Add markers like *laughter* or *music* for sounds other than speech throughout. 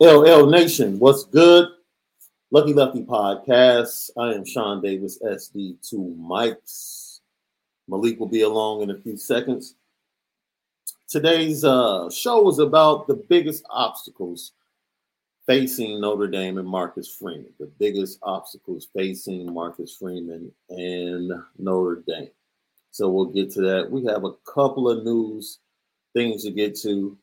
LL Nation, what's good? Lucky Lefty Podcast. I am Sean Davis, SD2 Mics. Malik will be along in a few seconds. Today's uh, show is about the biggest obstacles facing Notre Dame and Marcus Freeman. The biggest obstacles facing Marcus Freeman and Notre Dame. So we'll get to that. We have a couple of news things to get to.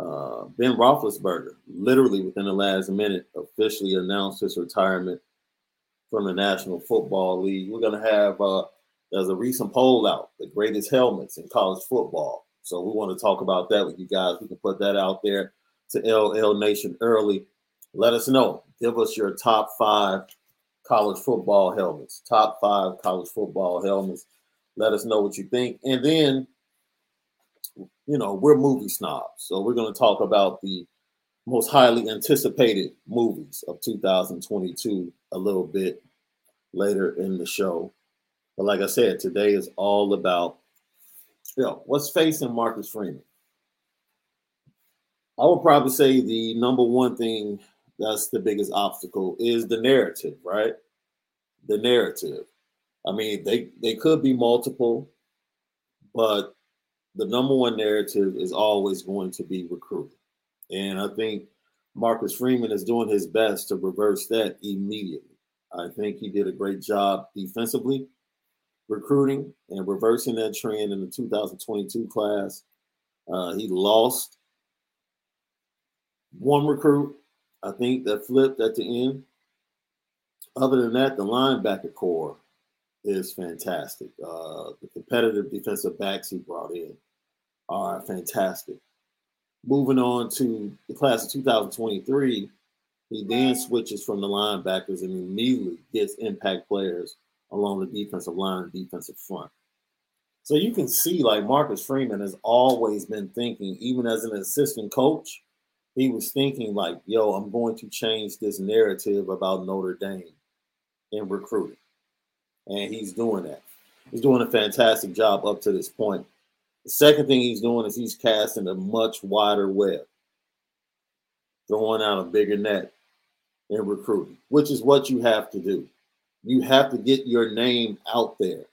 Uh, ben Roethlisberger, literally within the last minute, officially announced his retirement from the National Football League. We're going to have, uh, there's a recent poll out, the greatest helmets in college football. So we want to talk about that with you guys. We can put that out there to LL Nation early. Let us know. Give us your top five college football helmets. Top five college football helmets. Let us know what you think. And then you know, we're movie snobs. So we're going to talk about the most highly anticipated movies of 2022 a little bit later in the show. But like I said, today is all about, you know, what's facing Marcus Freeman. I would probably say the number one thing that's the biggest obstacle is the narrative, right? The narrative. I mean, they they could be multiple, but the number one narrative is always going to be recruiting. And I think Marcus Freeman is doing his best to reverse that immediately. I think he did a great job defensively recruiting and reversing that trend in the 2022 class. Uh, he lost one recruit, I think, that flipped at the end. Other than that, the linebacker core is fantastic. Uh, the competitive defensive backs he brought in are fantastic. Moving on to the class of 2023, he then switches from the linebackers and immediately gets impact players along the defensive line and defensive front. So you can see, like Marcus Freeman has always been thinking, even as an assistant coach, he was thinking, like, yo, I'm going to change this narrative about Notre Dame in recruiting and he's doing that. He's doing a fantastic job up to this point. The second thing he's doing is he's casting a much wider web, throwing out a bigger net in recruiting, which is what you have to do. You have to get your name out there.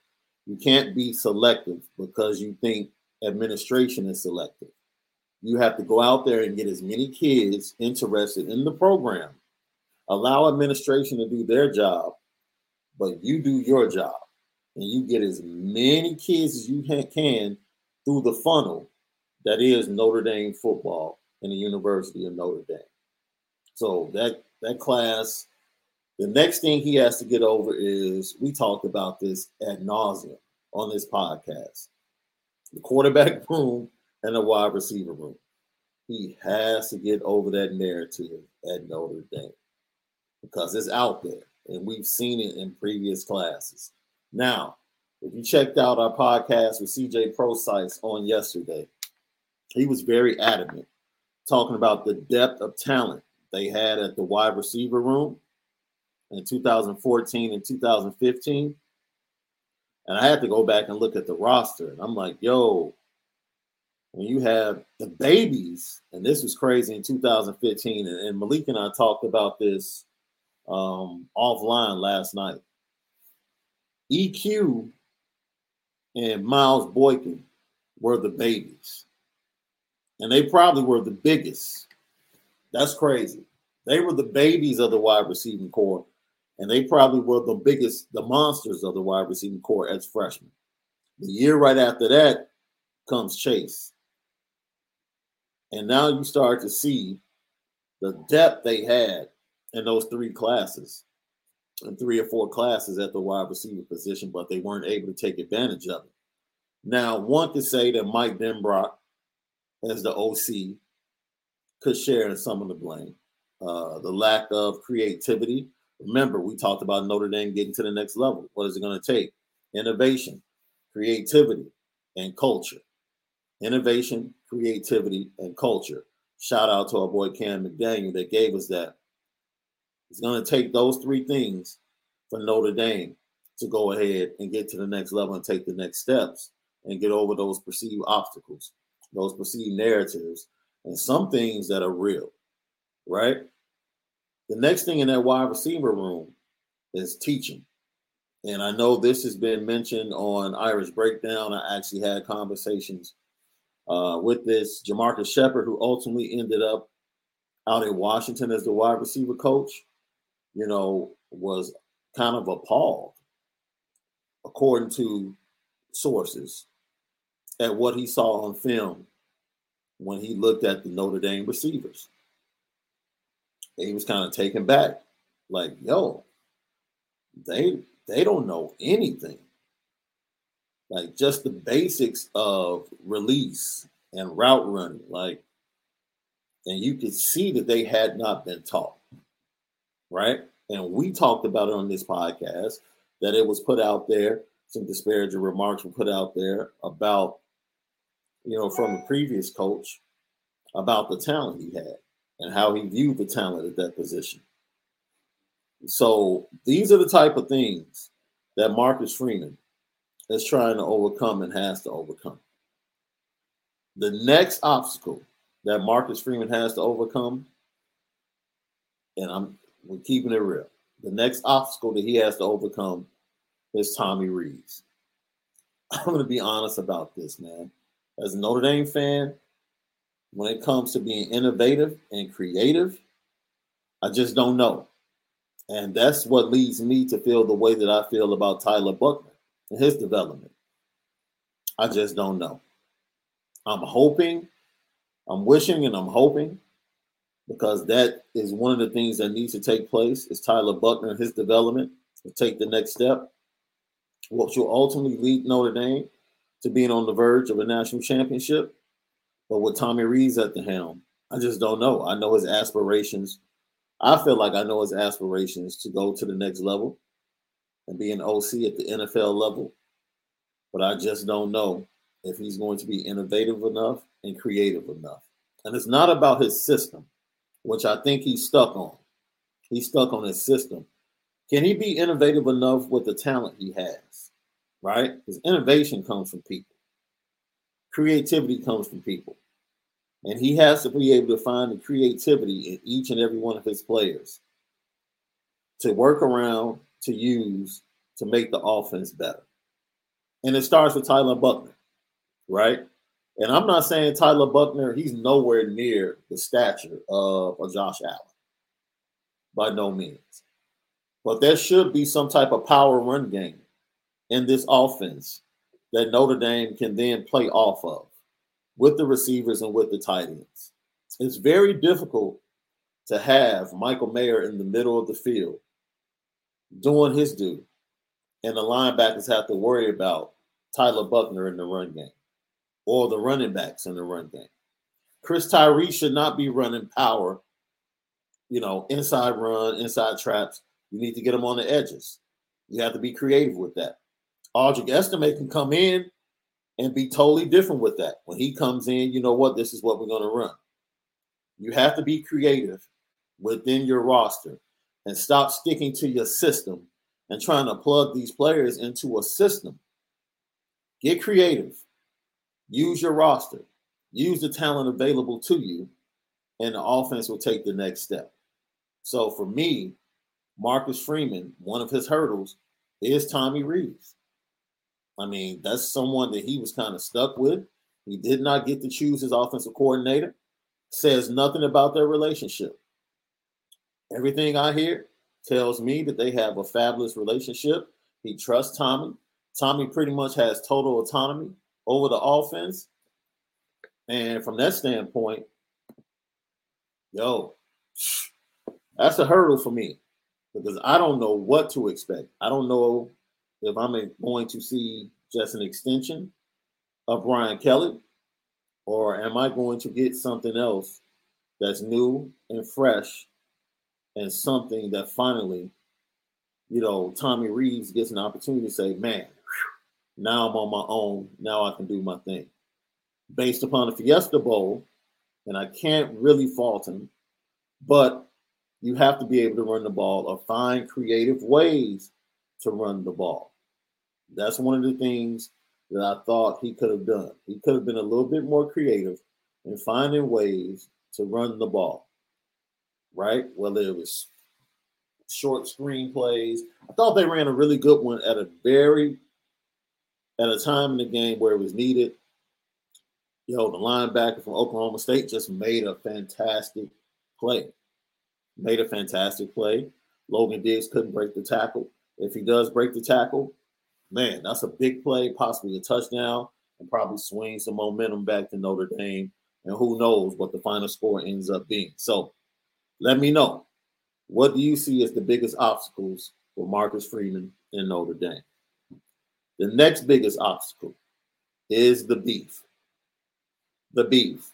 You can't be selective because you think administration is selective. You have to go out there and get as many kids interested in the program, allow administration to do their job, but you do your job and you get as many kids as you can through the funnel that is Notre Dame football and the University of Notre Dame. So that that class, the next thing he has to get over is we talked about this ad nauseum on this podcast. The quarterback *laughs* room and the wide receiver room. He has to get over that narrative at Notre Dame because it's out there and we've seen it in previous classes. Now, if you checked out our podcast with CJ Prosise on yesterday, he was very adamant talking about the depth of talent they had at the wide receiver room in 2014 and 2015. And I had to go back and look at the roster. And I'm like, yo, when you have the babies, and this was crazy in 2015, and, and Malik and I talked about this um, offline last night. EQ and Miles Boykin were the babies. And they probably were the biggest. That's crazy. They were the babies of the wide receiving core. And they probably were the biggest, the monsters of the wide receiving core as freshmen. The year right after that comes Chase. And now you start to see the depth they had in those three classes and three or four classes at the wide receiver position, but they weren't able to take advantage of it. Now, one could say that Mike Denbrock, as the OC, could share in some of the blame. Uh, the lack of creativity. Remember, we talked about Notre Dame getting to the next level. What is it going to take? Innovation, creativity, and culture. Innovation, creativity, and culture. Shout out to our boy Cam McDaniel that gave us that it's going to take those three things for Notre Dame to go ahead and get to the next level and take the next steps and get over those perceived obstacles, those perceived narratives, and some things that are real. right? The next thing in that wide receiver room is teaching. And I know this has been mentioned on Irish Breakdown. I actually had conversations uh, with this Jamarcus Shepard, who ultimately ended up out in Washington as the wide receiver coach, you know, was kind of appalled, according to sources, at what he saw on film when he looked at the Notre Dame receivers. He was kind of taken back, like, yo, they they don't know anything. Like just the basics of release and route running, like, and you could see that they had not been taught, right? And we talked about it on this podcast that it was put out there. Some disparaging remarks were put out there about, you know, from the previous coach about the talent he had and how he viewed the talent at that position. So these are the type of things that Marcus Freeman is trying to overcome and has to overcome. The next obstacle that Marcus Freeman has to overcome, and I'm we're keeping it real. The next obstacle that he has to overcome is Tommy Rees. *laughs* I'm going to be honest about this, man. As a Notre Dame fan, when it comes to being innovative and creative, I just don't know. And that's what leads me to feel the way that I feel about Tyler Buchner and his development. I just don't know. I'm hoping, I'm wishing, and I'm hoping because that is one of the things that needs to take place is Tyler Buchner and his development to take the next step, which will ultimately lead Notre Dame to being on the verge of a national championship. But with Tommy Rees at the helm, I just don't know. I know his aspirations I feel like I know his aspirations to go to the next level and be an OC at the NFL level, but I just don't know if he's going to be innovative enough and creative enough. And it's not about his system, which I think he's stuck on. He's stuck on his system. Can he be innovative enough with the talent he has? Right? Because innovation comes from people, creativity comes from people. And he has to be able to find the creativity in each and every one of his players to work around, to use, to make the offense better. And it starts with Tyler Buchner, right? And I'm not saying Tyler Buchner, he's nowhere near the stature of a Josh Allen. By no means. But there should be some type of power run game in this offense that Notre Dame can then play off of with the receivers and with the tight ends. It's very difficult to have Michael Mayer in the middle of the field doing his due, and the linebackers have to worry about Tyler Buchner in the run game or the running backs in the run game. Chris Tyree should not be running power, you know, inside run, inside traps. You need to get them on the edges. You have to be creative with that. Audric Estime can come in and be totally different with that. When he comes in, you know what? This is what we're going to run. You have to be creative within your roster and stop sticking to your system and trying to plug these players into a system. Get creative. Use your roster. Use the talent available to you, and the offense will take the next step. So for me, Marcus Freeman, one of his hurdles is Tommy Rees. I mean, that's someone that he was kind of stuck with. He did not get to choose his offensive coordinator. Says nothing about their relationship. Everything I hear tells me that they have a fabulous relationship. He trusts Tommy. Tommy pretty much has total autonomy over the offense. And from that standpoint, yo, that's a hurdle for me because I don't know what to expect. I don't know if I'm going to see just an extension of Brian Kelly, or am I going to get something else that's new and fresh and something that finally, you know, Tommy Rees gets an opportunity to say, man, now I'm on my own. Now I can do my thing. Based upon the Fiesta Bowl, and I can't really fault him, but you have to be able to run the ball or find creative ways to run the ball. That's one of the things that I thought he could have done. He could have been a little bit more creative in finding ways to run the ball. right? Whether it was short screen plays. I thought they ran a really good one at a very at a time in the game where it was needed. You know, the linebacker from Oklahoma State just made a fantastic play. Made a fantastic play. Logan Diggs couldn't break the tackle. If he does break the tackle, man, that's a big play, possibly a touchdown, and probably swing some momentum back to Notre Dame. And who knows what the final score ends up being. So let me know. What do you see as the biggest obstacles for Marcus Freeman in Notre Dame? The next biggest obstacle is the beef. The beef.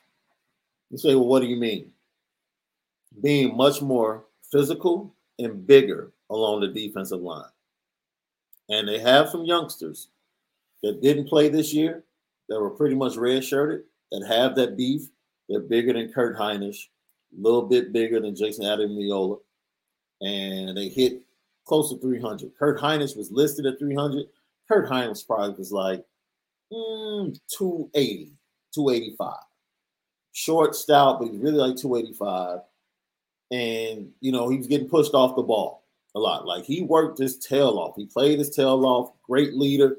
You say, well, what do you mean? Being much more physical and bigger along the defensive line. And they have some youngsters that didn't play this year that were pretty much red shirted that have that beef. They're bigger than Kurt Hinish, a little bit bigger than Jayson Ademilola, and they hit close to 300. Kurt Hinish was listed at 300. Kurt Hinish probably was like mm, 280, 285. Short, stout, but he's really like 285. And, you know, he was getting pushed off the ball a lot. Like he worked his tail off. He played his tail off. Great leader,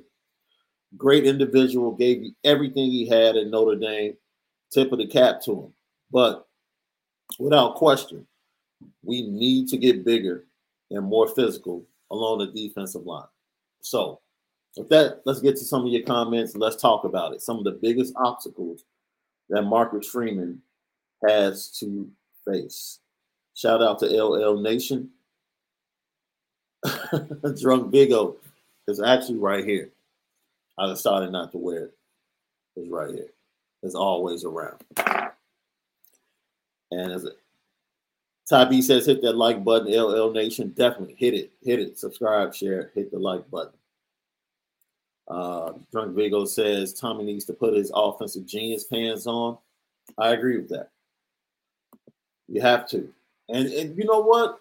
great individual, gave you everything he had at Notre Dame. Tip of the cap to him. But without question, we need to get bigger and more physical along the defensive line. So, with that, let's get to some of your comments and let's talk about it. Some of the biggest obstacles that Marcus Freeman has to face. Shout out to LL Nation. *laughs* Drunk Bigo is actually right here. I decided not to wear it. It's right here. It's always around. And as it Ty B says, hit that like button. LL Nation, definitely hit it. Hit it. Subscribe, share, hit the like button. Uh, Drunk Vigo says Tommy needs to put his offensive genius pants on. I agree with that. You have to. And, and you know what?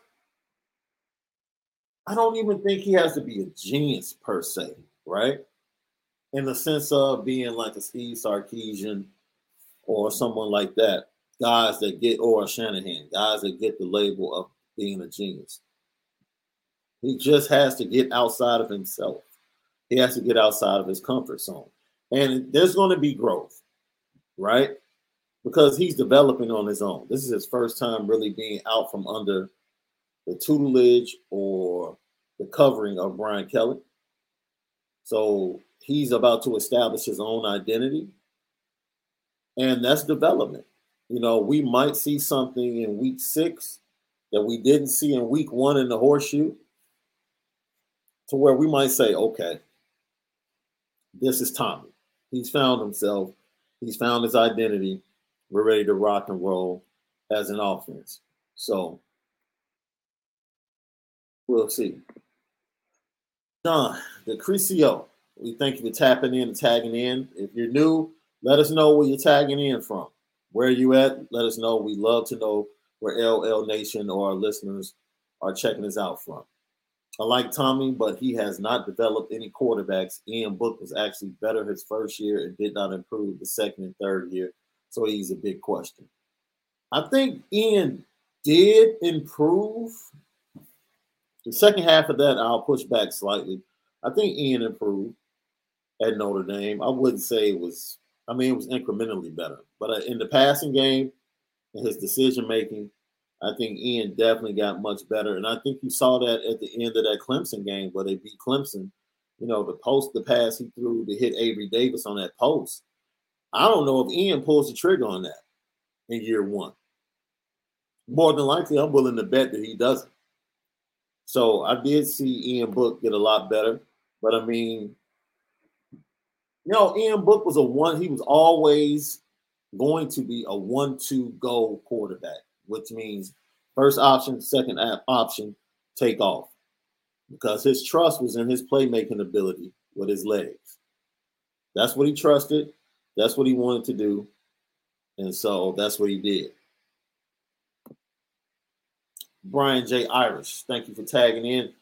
I don't even think he has to be a genius per se, right? In the sense of being like a Steve Sarkisian or someone like that guys that get or Shanahan, guys that get the label of being a genius. He just has to get outside of himself. He has to get outside of his comfort zone. And there's going to be growth, right? Because he's developing on his own. This is his first time really being out from under the tutelage or the covering of Brian Kelly. So he's about to establish his own identity. And that's development. You know, we might see something in week six that we didn't see in week one in the horseshoe to where we might say, okay, this is Tommy. He's found himself, he's found his identity. We're ready to rock and roll as an offense. So we'll see. John, the Crisio, we thank you for tapping in and tagging in. If you're new, let us know where you're tagging in from. Where you at? Let us know. We love to know where LL Nation or our listeners are checking us out from. I like Tommy, but he has not developed any quarterbacks. Ian Book was actually better his first year and did not improve the second and third year. So he's a big question. I think Ian did improve. The second half of that, I'll push back slightly. I think Ian improved at Notre Dame. I wouldn't say it was I mean, it was incrementally better. But uh, in the passing game and his decision making, I think Ian definitely got much better. And I think you saw that at the end of that Clemson game where they beat Clemson. You know, the post, the pass he threw to hit Avery Davis on that post. I don't know if Ian pulls the trigger on that in year one. More than likely, I'm willing to bet that he doesn't. So I did see Ian Book get a lot better. But I mean, you know, Ian Book was a one, he was always going to be a one-two go quarterback, which means first option, second option, take off. Because his trust was in his playmaking ability with his legs. That's what he trusted. That's what he wanted to do. And so that's what he did. Brian J. Irish, thank you for tagging in.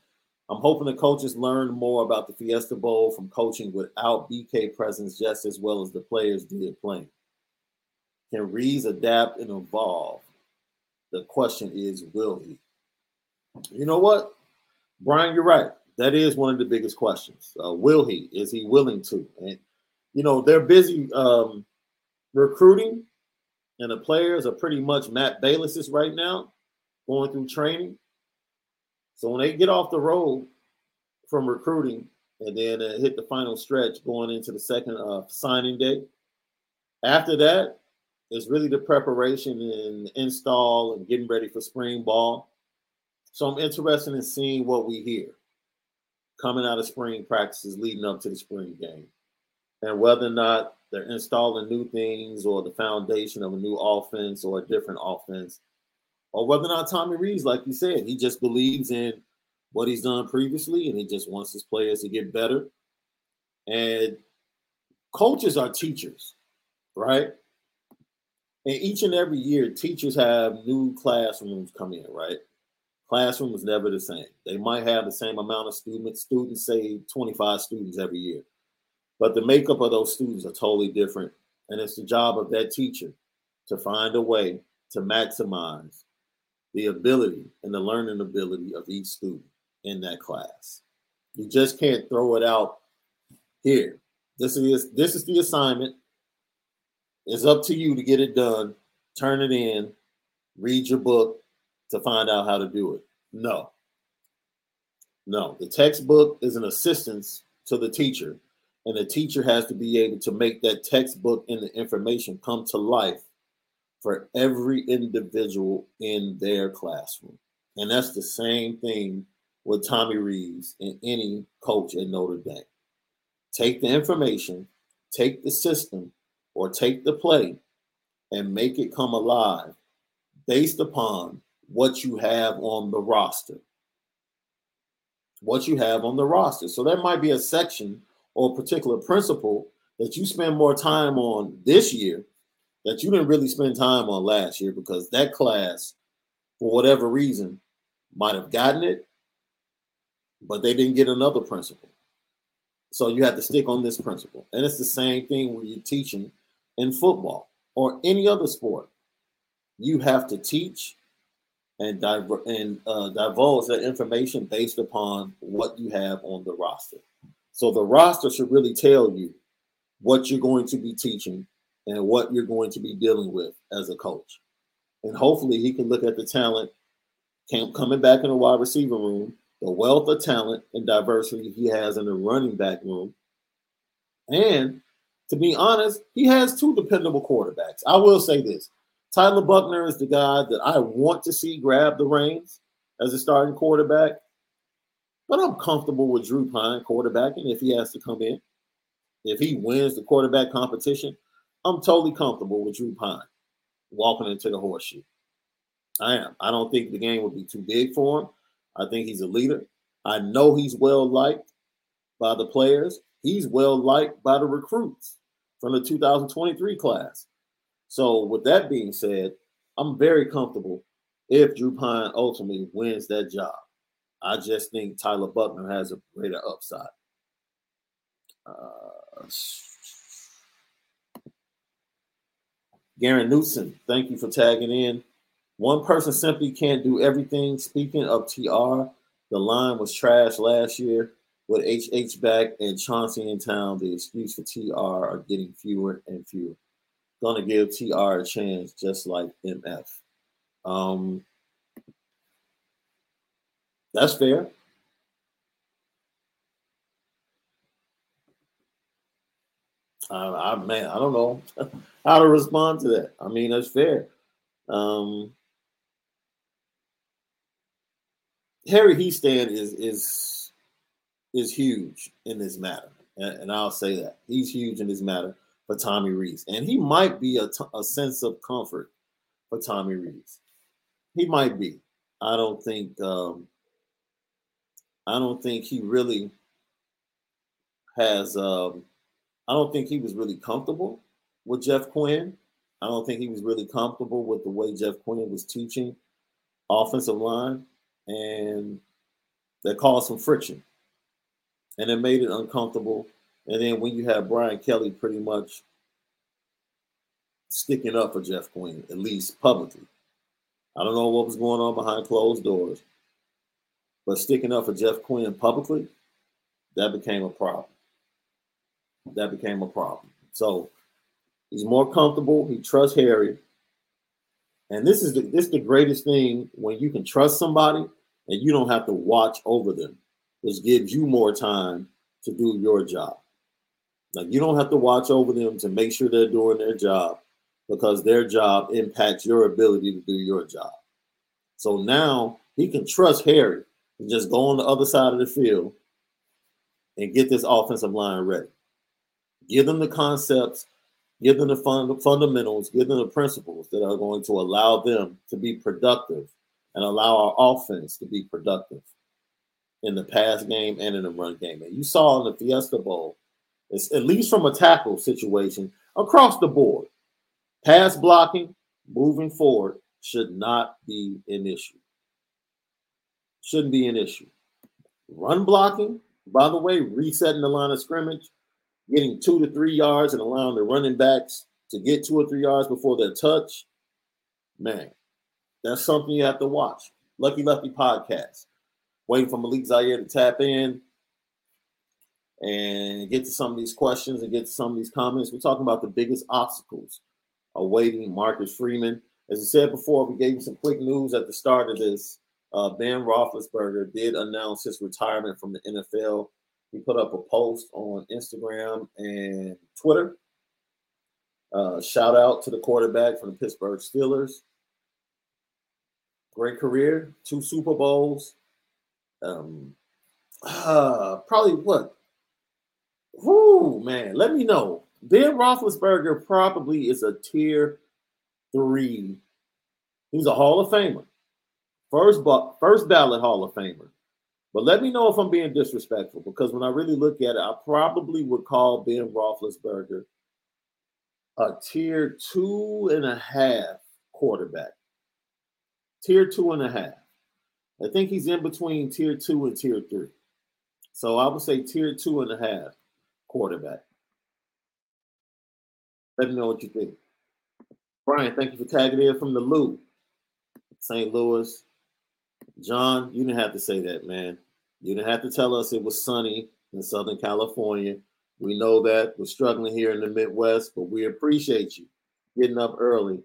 I'm hoping the coaches learn more about the Fiesta Bowl from coaching without BK presence just as well as the players did playing. Can Rees adapt and evolve? The question is, will he? You know what, Brian, you're right. That is one of the biggest questions. Uh, will he? Is he willing to? And you know they're busy um, recruiting, and the players are pretty much Matt Balis's right now, going through training. So when they get off the road from recruiting and then uh, hit the final stretch going into the second uh, signing day, after that is really the preparation and install and getting ready for spring ball. So I'm interested in seeing what we hear coming out of spring practices leading up to the spring game. And whether or not they're installing new things or the foundation of a new offense or a different offense, or whether or not Tommy Rees, like you said, he just believes in what he's done previously and he just wants his players to get better. And coaches are teachers, right? And each and every year, teachers have new classrooms come in, right? Classroom is never the same. They might have the same amount of students. Students say 25 students every year. But the makeup of those students are totally different. And it's the job of that teacher to find a way to maximize the ability and the learning ability of each student in that class. You just can't throw it out here. This is this is the assignment. It's up to you to get it done, turn it in, read your book to find out how to do it. No. No, the textbook is an assistance to the teacher, and the teacher has to be able to make that textbook and the information come to life for every individual in their classroom. And that's the same thing with Tommy Rees and any coach at Notre Dame. Take the information, take the system, or take the play and make it come alive based upon what you have on the roster. What you have on the roster. So there might be a section or a particular principle that you spend more time on this year that you didn't really spend time on last year because that class, for whatever reason, might have gotten it, but they didn't get another principle. So you have to stick on this principle. And it's the same thing when you're teaching in football or any other sport. You have to teach and, diver- and uh, divulge that information based upon what you have on the roster. So the roster should really tell you what you're going to be teaching and what you're going to be dealing with as a coach. And hopefully he can look at the talent coming back in the wide receiver room, the wealth of talent and diversity he has in the running back room. And to be honest, he has two dependable quarterbacks. I will say this Tyler Buchner is the guy that I want to see grab the reins as a starting quarterback. But I'm comfortable with Drew Pyne quarterbacking if he has to come in. If he wins the quarterback competition, I'm totally comfortable with Drew Pyne walking into the horseshoe. I am. I don't think the game would be too big for him. I think he's a leader. I know he's well liked by the players. He's well liked by the recruits from the 2023 class. So, with that being said, I'm very comfortable if Drew Pyne ultimately wins that job. I just think Tyler Buchner has a greater upside. Uh, Garen Newsom, thank you for tagging in. One person simply can't do everything. Speaking of TR, the line was trash last year. With HH back and Chansi in town, the excuse for TR are getting fewer and fewer to give TR a chance, just like MF. Um, that's fair. Uh, I man, I don't know *laughs* how to respond to that. I mean, that's fair. Um, Harry Hiestand is is is huge in this matter, and, and I'll say that he's huge in this matter for Tommy Rees, And he might be a, t- a sense of comfort for Tommy Rees. He might be. I don't think um, I don't think he really has um, I don't think he was really comfortable with Jeff Quinn. I don't think he was really comfortable with the way Jeff Quinn was teaching offensive line, and that caused some friction, and it made it uncomfortable and then when you have Brian Kelly pretty much sticking up for Jeff Quinn, at least publicly, I don't know what was going on behind closed doors, but sticking up for Jeff Quinn publicly, that became a problem. That became a problem. So he's more comfortable. He trusts Harry. And this is the this is the greatest thing when you can trust somebody and you don't have to watch over them, which gives you more time to do your job. Like you don't have to watch over them to make sure they're doing their job because their job impacts your ability to do your job. So now he can trust Harry to just go on the other side of the field and get this offensive line ready. Give them the concepts, give them the fund, fundamentals, give them the principles that are going to allow them to be productive and allow our offense to be productive in the pass game and in the run game. And you saw in the Fiesta Bowl, it's at least from a tackle situation, across the board, pass blocking, moving forward, should not be an issue. Shouldn't be an issue. Run blocking, by the way, resetting the line of scrimmage, getting two to three yards and allowing the running backs to get two or three yards before their touch, man, that's something you have to watch. Lucky Lefty podcast. Waiting for Malik Zaire to tap in and get to some of these questions and get to some of these comments. We're talking about the biggest obstacles awaiting Marcus Freeman. As I said before, we gave you some quick news at the start of this. Uh, ben Roethlisberger did announce his retirement from the NFL. He put up a post on Instagram and Twitter. Uh, shout out to the quarterback from the Pittsburgh Steelers. Great career, two Super Bowls. Um, uh, probably what? Whoo, man, let me know. Ben Roethlisberger probably is a tier three. He's a Hall of Famer, first, first ballot Hall of Famer. But let me know if I'm being disrespectful because when I really look at it, I probably would call Ben Roethlisberger a tier two and a half quarterback. Tier two and a half. I think he's in between tier two and tier three. So I would say tier two and a half quarterback. Let me know what you think. Brian, thank you for tagging in from the Lou, St. Louis. John, you didn't have to say that, man. You didn't have to tell us it was sunny in Southern California. We know that we're struggling here in the Midwest, but we appreciate you getting up early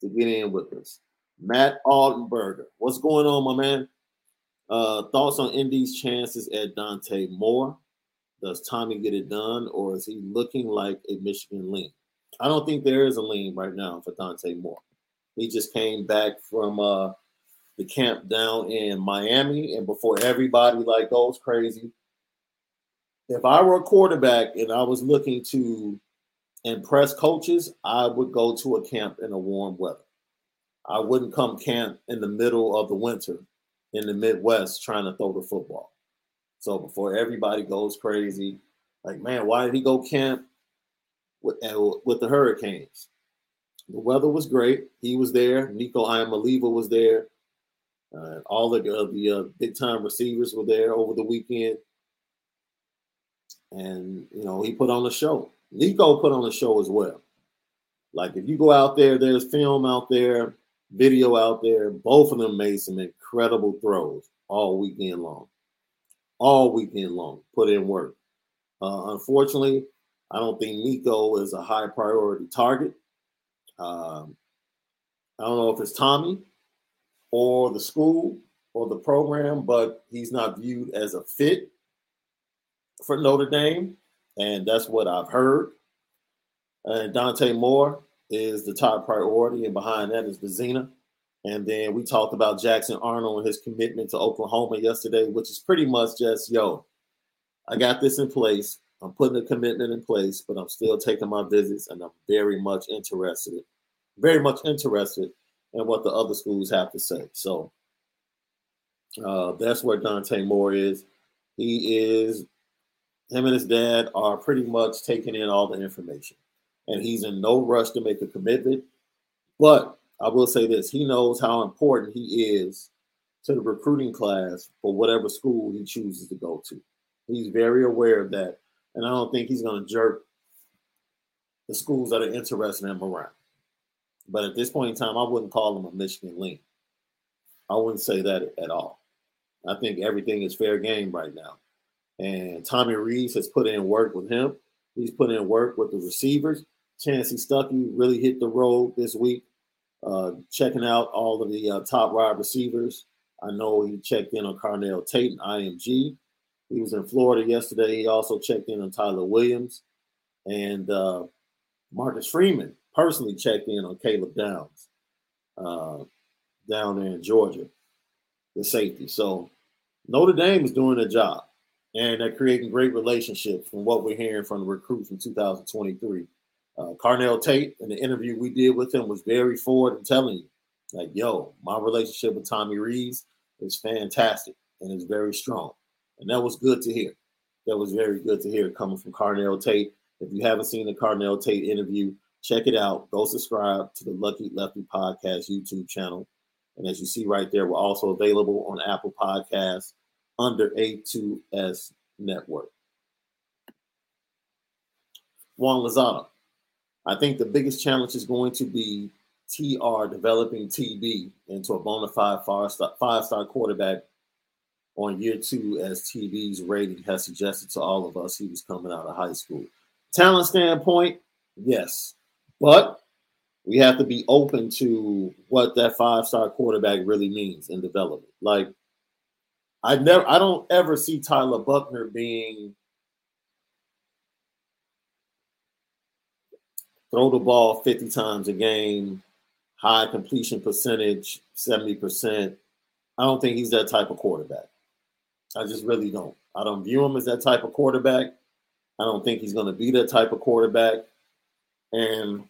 to get in with us. Matt Altenberger, what's going on, my man? Uh, thoughts on ND's chances at Dante Moore? Does Tommy get it done, or is he looking like a Michigan lean? I don't think there is a lean right now for Dante Moore. He just came back from uh, the camp down in Miami, and before everybody like goes crazy, if I were a quarterback and I was looking to impress coaches, I would go to a camp in a warm weather. I wouldn't come camp in the middle of the winter in the Midwest trying to throw the football. So before everybody goes crazy, like man, why did he go camp with with the Hurricanes? The weather was great. He was there. Nico Iamaleava was there. Uh, all the uh, the uh, big time receivers were there over the weekend, and you know he put on a show. Nico put on a show as well. Like if you go out there, there's film out there, video out there. Both of them made some incredible throws all weekend long. All weekend long, put in work. Uh, unfortunately, I don't think Nico is a high priority target. Um, I don't know if it's Tommy or the school or the program, but he's not viewed as a fit for Notre Dame. And that's what I've heard. And Dante Moore is the top priority, and behind that is Vizzina. And then we talked about Jackson Arnold and his commitment to Oklahoma yesterday, which is pretty much just, yo, I got this in place. I'm putting a commitment in place, but I'm still taking my visits, and I'm very much interested, very much interested in what the other schools have to say. So uh, that's where Dante Moore is. He is, him and his dad are pretty much taking in all the information, and he's in no rush to make a commitment. But I will say this: he knows how important he is to the recruiting class for whatever school he chooses to go to. He's very aware of that and I don't think he's going to jerk the schools that are interested in him around. But at this point in time, I wouldn't call him a Michigan lean. I wouldn't say that at all. I think everything is fair game right now. And Tommy Rees has put in work with him. He's put in work with the receivers. Chansi Stuckey really hit the road this week, uh, checking out all of the uh, top wide receivers. I know he checked in on Carnell Tate and IMG. He was in Florida yesterday. He also checked in on Tyler Williams. And uh, Marcus Freeman personally checked in on Caleb Downs uh, down there in Georgia, the safety. So Notre Dame is doing their job. And they're creating great relationships from what we're hearing from the recruits from 2023. Uh, Carnell Tate, in the interview we did with him, was very forward and telling you, like, yo, my relationship with Tommy Rees is fantastic and is very strong. And that was good to hear. That was very good to hear coming from Carnell Tate. If you haven't seen the Carnell Tate interview, check it out. Go subscribe to the Lucky Lefty Podcast YouTube channel. And as you see right there, we're also available on Apple Podcasts under A2S Network. Juan Lozada. I think the biggest challenge is going to be TR developing TB into a bona fide five star quarterback on year two, as TB's rating has suggested to all of us he was coming out of high school. Talent standpoint, yes, but we have to be open to what that five star quarterback really means in development. Like, I never, I don't ever see Tyler Buchner being throw the ball 50 times a game, high completion percentage, 70%. I don't think he's that type of quarterback. I just really don't. I don't view him as that type of quarterback. I don't think he's going to be that type of quarterback. And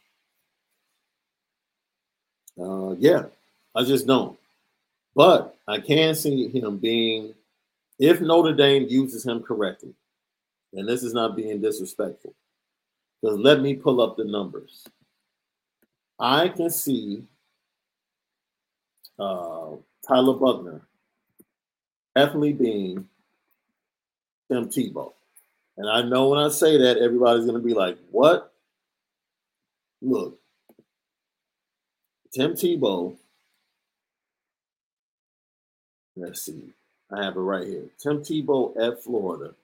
uh, yeah, I just don't. But I can see him being, if Notre Dame uses him correctly, and this is not being disrespectful, because let me pull up the numbers. I can see uh, Tyler Buchner, definitely Bean, Tim Tebow. And I know when I say that, everybody's going to be like, what? Look, Tim Tebow. Let's see. I have it right here. Tim Tebow at Florida.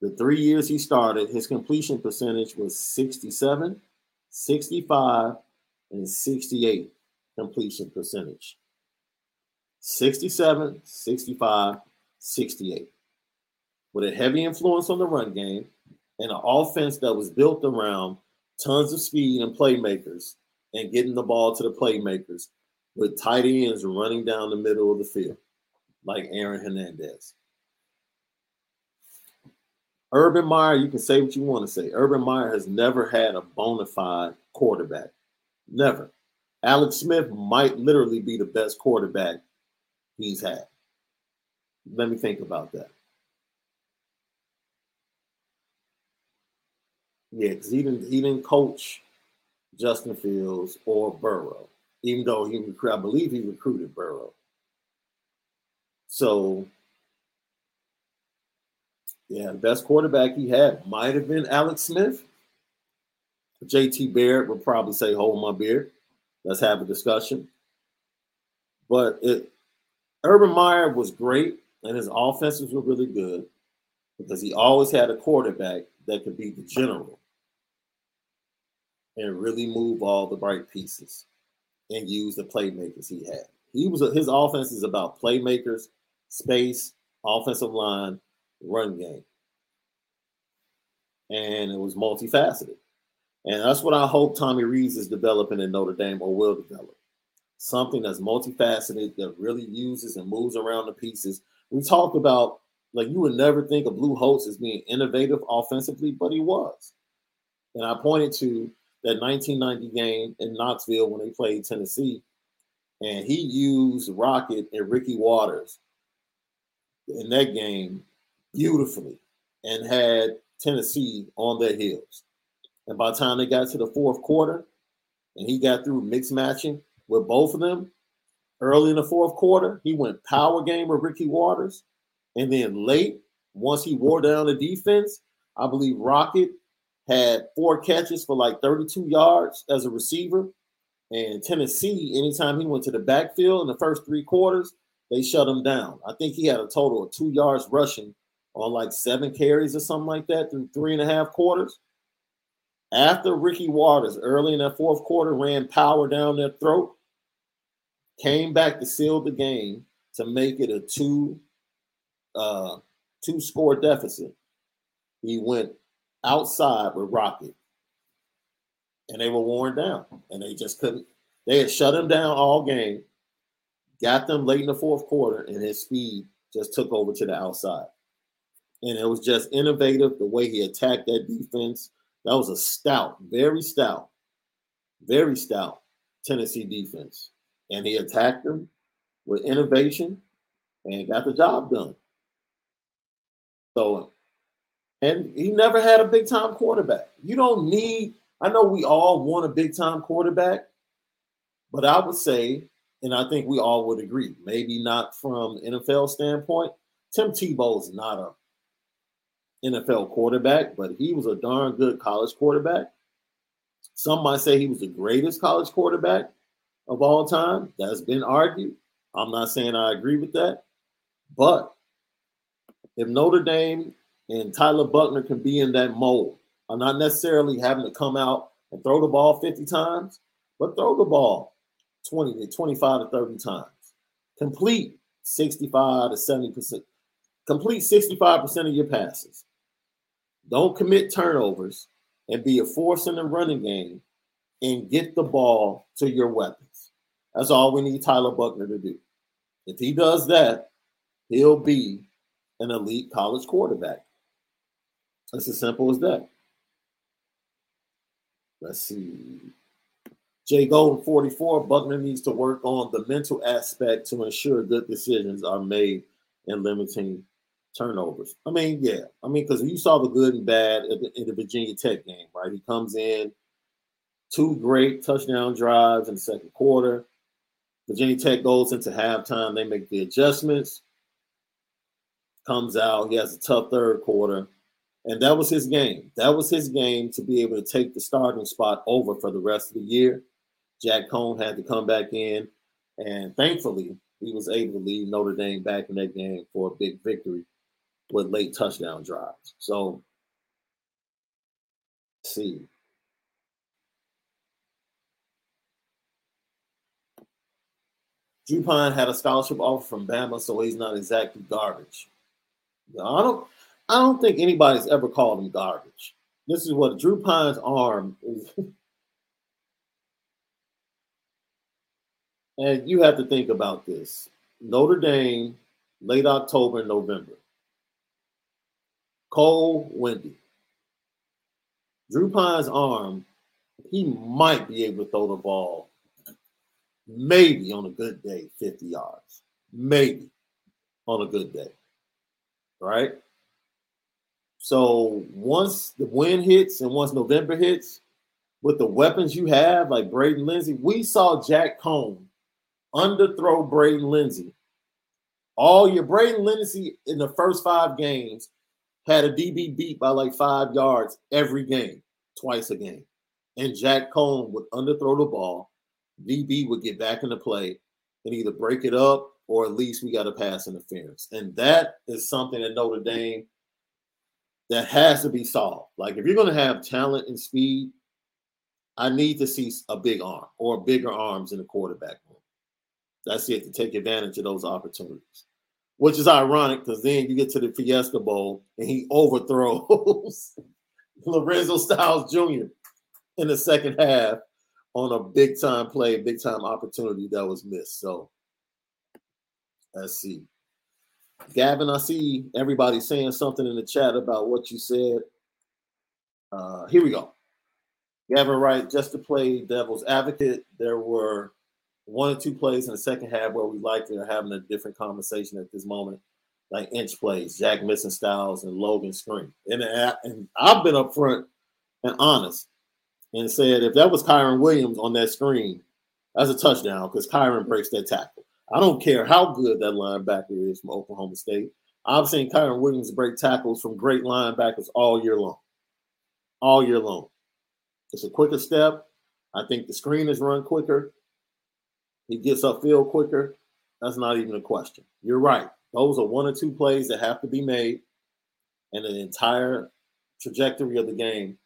The three years he started, his completion percentage was 67, 65, and 68 completion percentage. 67, 65, 68. With a heavy influence on the run game and an offense that was built around tons of speed and playmakers and getting the ball to the playmakers with tight ends running down the middle of the field, like Aaron Hernandez. Urban Meyer, you can say what you want to say. Urban Meyer has never had a bona fide quarterback. Never. Alex Smith might literally be the best quarterback he's had. Let me think about that. Yeah, because he didn't he didn't coach Justin Fields or Burrow, even though he I believe he recruited Burrow. So yeah, the best quarterback he had might have been Alex Smith. JT Barrett would probably say, hold my beer. Let's have a discussion. But it, Urban Meyer was great, and his offenses were really good because he always had a quarterback that could be the general and really move all the right pieces and use the playmakers he had. He was his offense is about playmakers, space, offensive line, run game, and it was multifaceted. And that's what I hope Tommy Rees is developing in Notre Dame or will develop something that's multifaceted that really uses and moves around the pieces. We talked about like you would never think of Lou Holtz as being innovative offensively, but he was. And I pointed to that 1990 game in Knoxville when they played Tennessee, and he used Rocket and Ricky Watters in that game beautifully and had Tennessee on their heels. And by the time they got to the fourth quarter and he got through mixed matching, with both of them early in the fourth quarter. He went power game with Ricky Watters. And then late, once he wore down the defense, I believe Rocket had four catches for like 32 yards as a receiver. And Tennessee, anytime he went to the backfield in the first three quarters, they shut him down. I think he had a total of two yards rushing on like seven carries or something like that through three and a half quarters. After Ricky Watters early in that fourth quarter ran power down their throat, came back to seal the game to make it a two uh, two score deficit. He went outside with Rocket, and they were worn down, and they just couldn't. They had shut him down all game, got them late in the fourth quarter, and his speed just took over to the outside. And it was just innovative the way he attacked that defense. That was a stout, very stout, very stout Tennessee defense. And he attacked them with innovation and got the job done. So, and he never had a big time quarterback. You don't need, I know we all want a big time quarterback, but I would say, and I think we all would agree, maybe not from NFL standpoint, Tim Tebow is not a NFL quarterback, but he was a darn good college quarterback. Some might say he was the greatest college quarterback of all time. That's been argued. I'm not saying I agree with that. But if Notre Dame and Tyler Buchner can be in that mold, I'm not necessarily having to come out and throw the ball 50 times, but throw the ball 20 to 25 to 30 times. Complete 65 to 70%. Complete 65% of your passes. Don't commit turnovers and be a force in the running game and get the ball to your weapons. That's all we need Tyler Buchner to do. If he does that, he'll be an elite college quarterback. It's as simple as that. Let's see. Jay Golden 44, Buchner needs to work on the mental aspect to ensure good decisions are made in limiting turnovers. I mean, yeah. I mean, because you saw the good and bad the, in the Virginia Tech game, right? He comes in, two great touchdown drives in the second quarter. Virginia Tech goes into halftime. They make the adjustments. Comes out. He has a tough third quarter. And that was his game. That was his game to be able to take the starting spot over for the rest of the year. Jack Coan had to come back in. And thankfully, he was able to lead Notre Dame back in that game for a big victory with late touchdown drives. So, see. Pyne had a scholarship offer from Bama, so he's not exactly garbage. I don't I don't think anybody's ever called him garbage. This is what Drew Pyne's arm is. *laughs* and you have to think about this. Notre Dame, late October, and November. Cold, windy. Drew Pyne's arm, he might be able to throw the ball, maybe on a good day, 50 yards. Maybe on a good day. Right? So once the wind hits and once November hits, with the weapons you have, like Braden Lenzy, we saw Jack Coan underthrow Braden Lenzy. All your Braden Lenzy in the first five games had a DB beat by like five yards every game, twice a game. And Jack Coan would underthrow the ball. DB would get back into play and either break it up or at least we got a pass interference. And that is something at Notre Dame that has to be solved. Like if you're going to have talent and speed, I need to see a big arm or bigger arms in the quarterback room. That's it to take advantage of those opportunities which is ironic because then you get to the Fiesta Bowl and he overthrows *laughs* Lorenzo Styles Jr. in the second half on a big time play, big time opportunity that was missed. So let's see. Gavin, I see everybody saying something in the chat about what you said. Uh, here we go. Gavin Wright, just to play devil's advocate, there were one or two plays in the second half where we likely are having a different conversation at this moment, like inch plays, Jack missing styles, and Logan screen. And, and I've been upfront and honest and said if that was Kyren Williams on that screen, that's a touchdown because Kyren breaks that tackle. I don't care how good that linebacker is from Oklahoma State. I've seen Kyren Williams break tackles from great linebackers all year long. All year long. It's a quicker step. I think the screen is run quicker. He gets upfield quicker. That's not even a question. You're right. Those are one or two plays that have to be made, and the entire trajectory of the game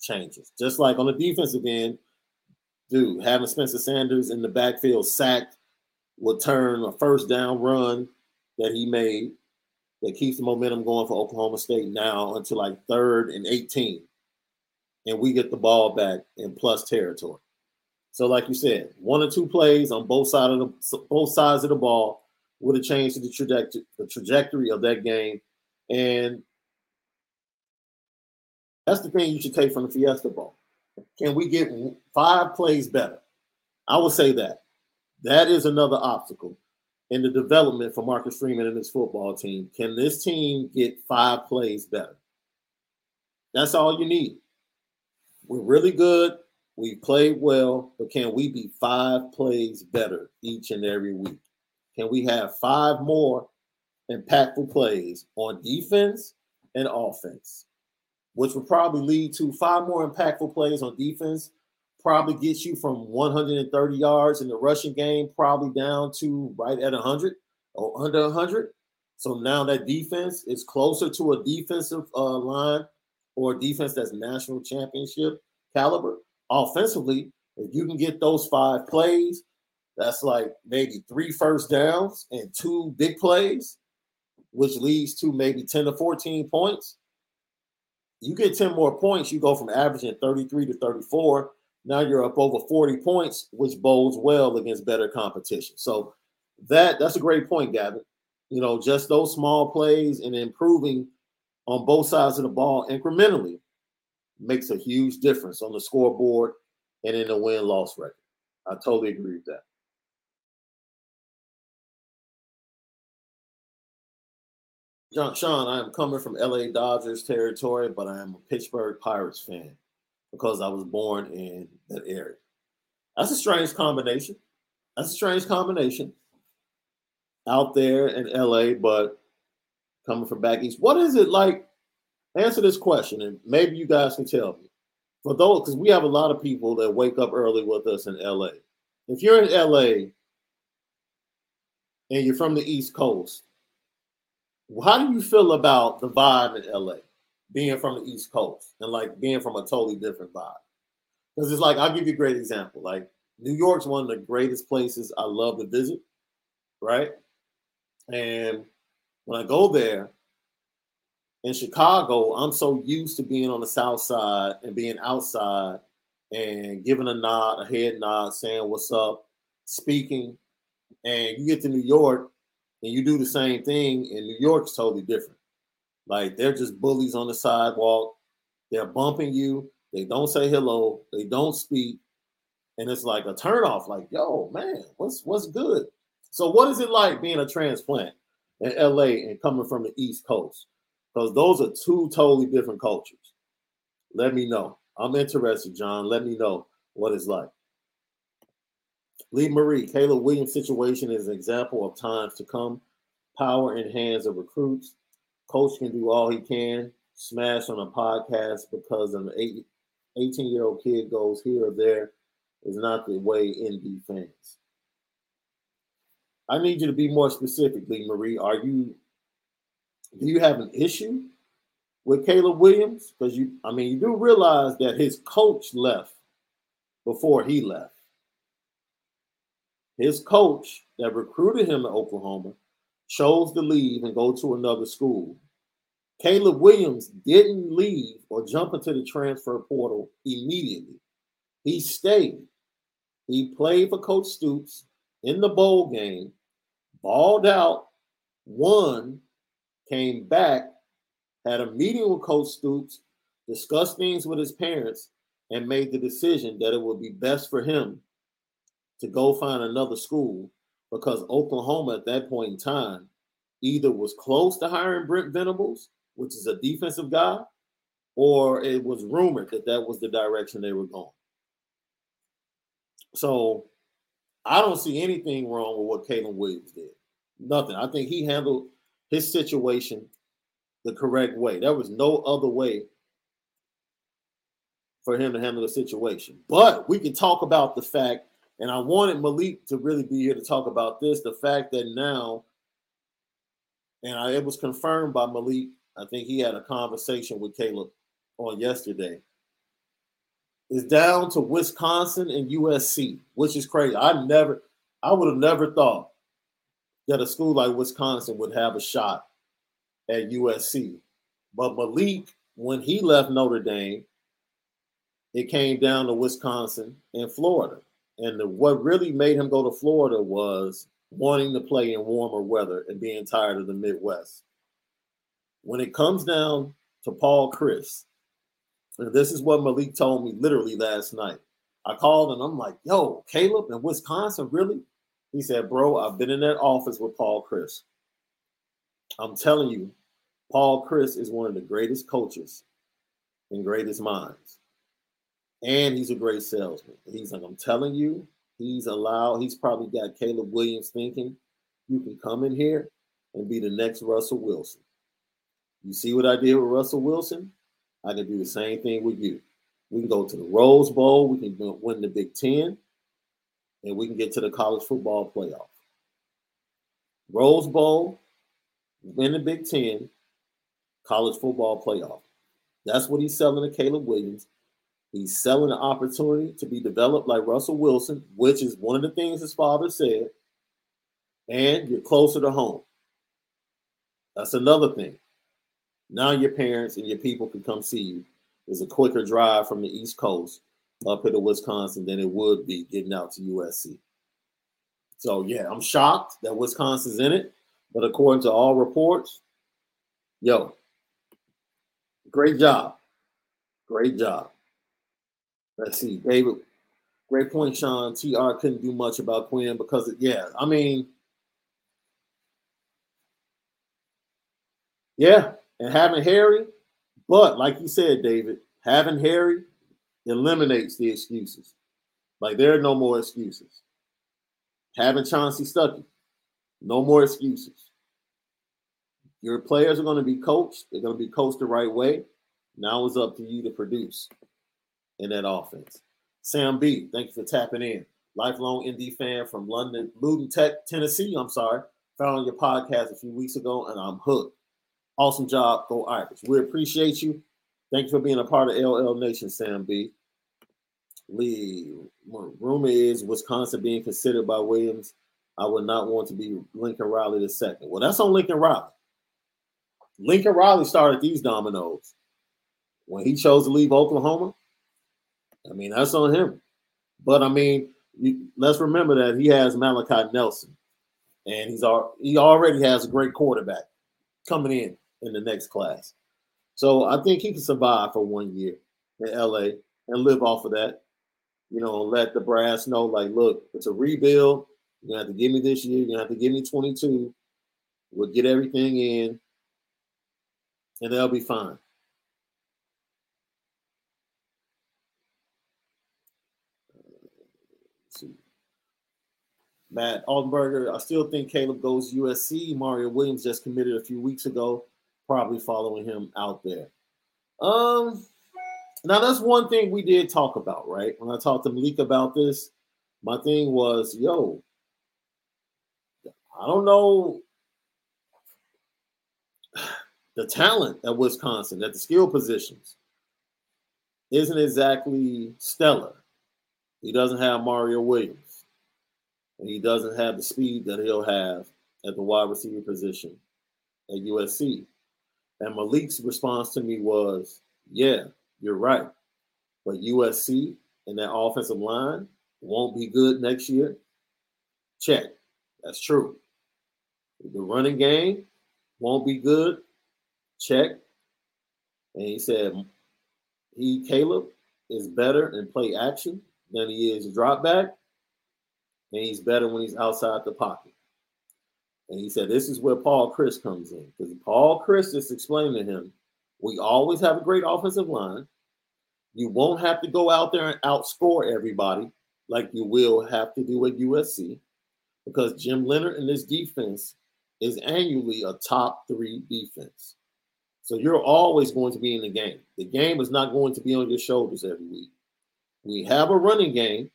changes. Just like on the defensive end, dude, having Spencer Sanders in the backfield sacked would turn a first down run that he made that keeps the momentum going for Oklahoma State now until like third and 18. And we get the ball back in plus territory. So, like you said, one or two plays on both sides of the both sides of the ball would have changed the trajectory the trajectory of that game. And that's the thing you should take from the Fiesta Bowl. Can we get five plays better? I would say that. That is another obstacle in the development for Marcus Freeman and his football team. Can this team get five plays better? That's all you need. We're really good. We played well, but can we be five plays better each and every week? Can we have five more impactful plays on defense and offense? which would probably lead to five more impactful plays on defense. Probably gets you from 130 yards in the rushing game, probably down to right at 100 or under 100. So now that defense is closer to a defensive uh, line or defense that's national championship caliber. Offensively, if you can get those five plays, that's like maybe three first downs and two big plays, which leads to maybe 10 to 14 points you get 10 more points, you go from averaging 33 to 34. Now you're up over 40 points, which bodes well against better competition. So that that's a great point, Gavin. You know, just those small plays and improving on both sides of the ball incrementally makes a huge difference on the scoreboard and in the win-loss record. I totally agree with that. John, Sean, I am coming from LA Dodgers territory, but I am a Pittsburgh Pirates fan because I was born in that area. That's a strange combination. That's a strange combination out there in LA, but coming from back east. What is it like? Answer this question, and maybe you guys can tell me. For those, because we have a lot of people that wake up early with us in LA. If you're in LA and you're from the East Coast, how do you feel about the vibe in LA, being from the East Coast and like being from a totally different vibe? Because it's like I'll give you a great example. Like New York's one of the greatest places I love to visit, right? And when I go there in Chicago, I'm so used to being on the South Side and being outside and giving a nod, a head nod, saying what's up, speaking. And you get to New York and you do the same thing, and New York's totally different. Like they're just bullies on the sidewalk. They're bumping you. They don't say hello. They don't speak, and it's like a turnoff. Like, yo, man, what's what's good? So, what is it like being a transplant in LA and coming from the East Coast? Because those are two totally different cultures. Let me know. I'm interested, John. Let me know what it's like. Lee Marie, Caleb Williams' situation is an example of times to come. Power in hands of recruits. Coach can do all he can. Smash on a podcast because an 18 year old kid goes here or there is not the way ND fans. I need you to be more specific, Lee Marie. Are you you have an issue with Caleb Williams? Because you, I mean, you do realize that his coach left before he left his coach that recruited him to Oklahoma chose to leave and go to another school. Caleb Williams didn't leave or jump into the transfer portal immediately. He stayed. He played for Coach Stoops in the bowl game, balled out, won, came back, had a meeting with Coach Stoops, discussed things with his parents, and made the decision that it would be best for him to go find another school because Oklahoma at that point in time either was close to hiring Brent Venables, which is a defensive guy, or it was rumored that that was the direction they were going. So I don't see anything wrong with what Caleb Williams did. Nothing. I think he handled his situation the correct way. There was no other way for him to handle the situation. But we can talk about the fact, and I wanted Malik to really be here to talk about this the fact that now, and I, it was confirmed by Malik, I think he had a conversation with Caleb on yesterday, is down to Wisconsin and USC, which is crazy. I never, I would have never thought that a school like Wisconsin would have a shot at USC. But Malik, when he left Notre Dame, it came down to Wisconsin and Florida. And the, what really made him go to Florida was wanting to play in warmer weather and being tired of the Midwest. When it comes down to Paul Chryst, and this is what Malik told me literally last night. I called and I'm like, yo, Caleb in Wisconsin, really? He said, bro, I've been in that office with Paul Chryst. I'm telling you, Paul Chryst is one of the greatest coaches and greatest minds and he's a great salesman. He's like, I'm telling you, he's allowed, he's probably got Caleb Williams thinking, you can come in here and be the next Russell Wilson. You see what I did with Russell Wilson? I can do the same thing with you. We can go to the Rose Bowl, we can win the Big Ten, and we can get to the college football playoff. Rose Bowl, win the Big Ten, college football playoff. That's what he's selling to Caleb Williams. He's selling an opportunity to be developed like Russell Wilson, which is one of the things his father said. And you're closer to home. That's another thing. Now your parents and your people can come see you. It's a quicker drive from the East Coast up here to Wisconsin than it would be getting out to USC. So yeah, I'm shocked that Wisconsin's in it, but according to all reports, yo, great job, great job. Let's see, David. Great point, Sean. TR couldn't do much about Quinn because, of, yeah, I mean, yeah, and having Harry, but like you said, David, having Harry eliminates the excuses. Like there are no more excuses. Having Chansi Stuckey, no more excuses. Your players are going to be coached. They're going to be coached the right way. Now it's up to you to produce in that offense. Sam B, thank you for tapping in. Lifelong ND fan from London, Luton Tech, Tennessee. I'm sorry. Found your podcast a few weeks ago, and I'm hooked. Awesome job, go Irish. We appreciate you. Thank you for being a part of LL Nation, Sam B. Lee, rumor is Wisconsin being considered by Williams. I would not want to be Lincoln Riley the second. Well, that's on Lincoln Riley. Lincoln Riley started these dominoes when he chose to leave Oklahoma. I mean, that's on him. But I mean, you, let's remember that he has Malachi Nelson, and he's he already has a great quarterback coming in in the next class. So I think he can survive for one year in LA and live off of that. You know, let the brass know, like, look, it's a rebuild. You're gonna have to give me this year. You're gonna have to give me 22. We'll get everything in, and they'll be fine. Matt Altenberger, I still think Caleb goes USC. Mario Williams just committed a few weeks ago, probably following him out there. Um, now that's one thing we did talk about, right? When I talked to Malik about this, my thing was, yo, I don't know *sighs* the talent at Wisconsin at the skill positions isn't exactly stellar. He doesn't have Mario Williams and he doesn't have the speed that he'll have at the wide receiver position at USC. And Malik's response to me was, Yeah, you're right. But USC and that offensive line won't be good next year. Check. That's true. The running game won't be good. Check. And he said, he, Caleb, is better in play action than he is drop back and he's better when he's outside the pocket. And he said, This is where Paul Chryst comes in. Because Paul Chryst is explaining to him, we always have a great offensive line. You won't have to go out there and outscore everybody like you will have to do at USC because Jim Leonhard and this defense is annually a top three defense. So you're always going to be in the game. The game is not going to be on your shoulders every week. We have a running game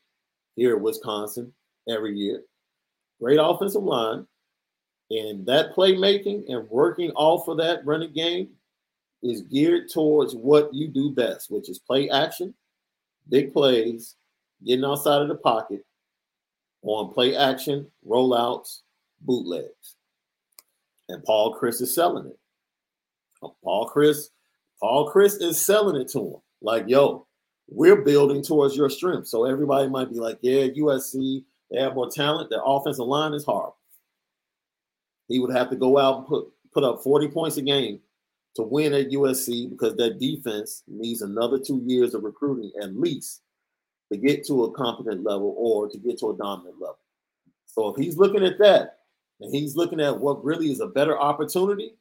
here at Wisconsin every year. Great offensive line. And that playmaking and working off of that running game is geared towards what you do best, which is play action, big plays, getting outside of the pocket, on play action, rollouts, bootlegs. And Paul Chryst is selling it. Paul Chryst, Paul Chryst is selling it to him. Like, yo, we're building towards your strength. So everybody might be like, yeah, USC, they have more talent. Their offensive line is horrible. He would have to go out and put put up 40 points a game to win at USC because that defense needs another two years of recruiting at least to get to a competent level or to get to a dominant level. So if he's looking at that and he's looking at what really is a better opportunity,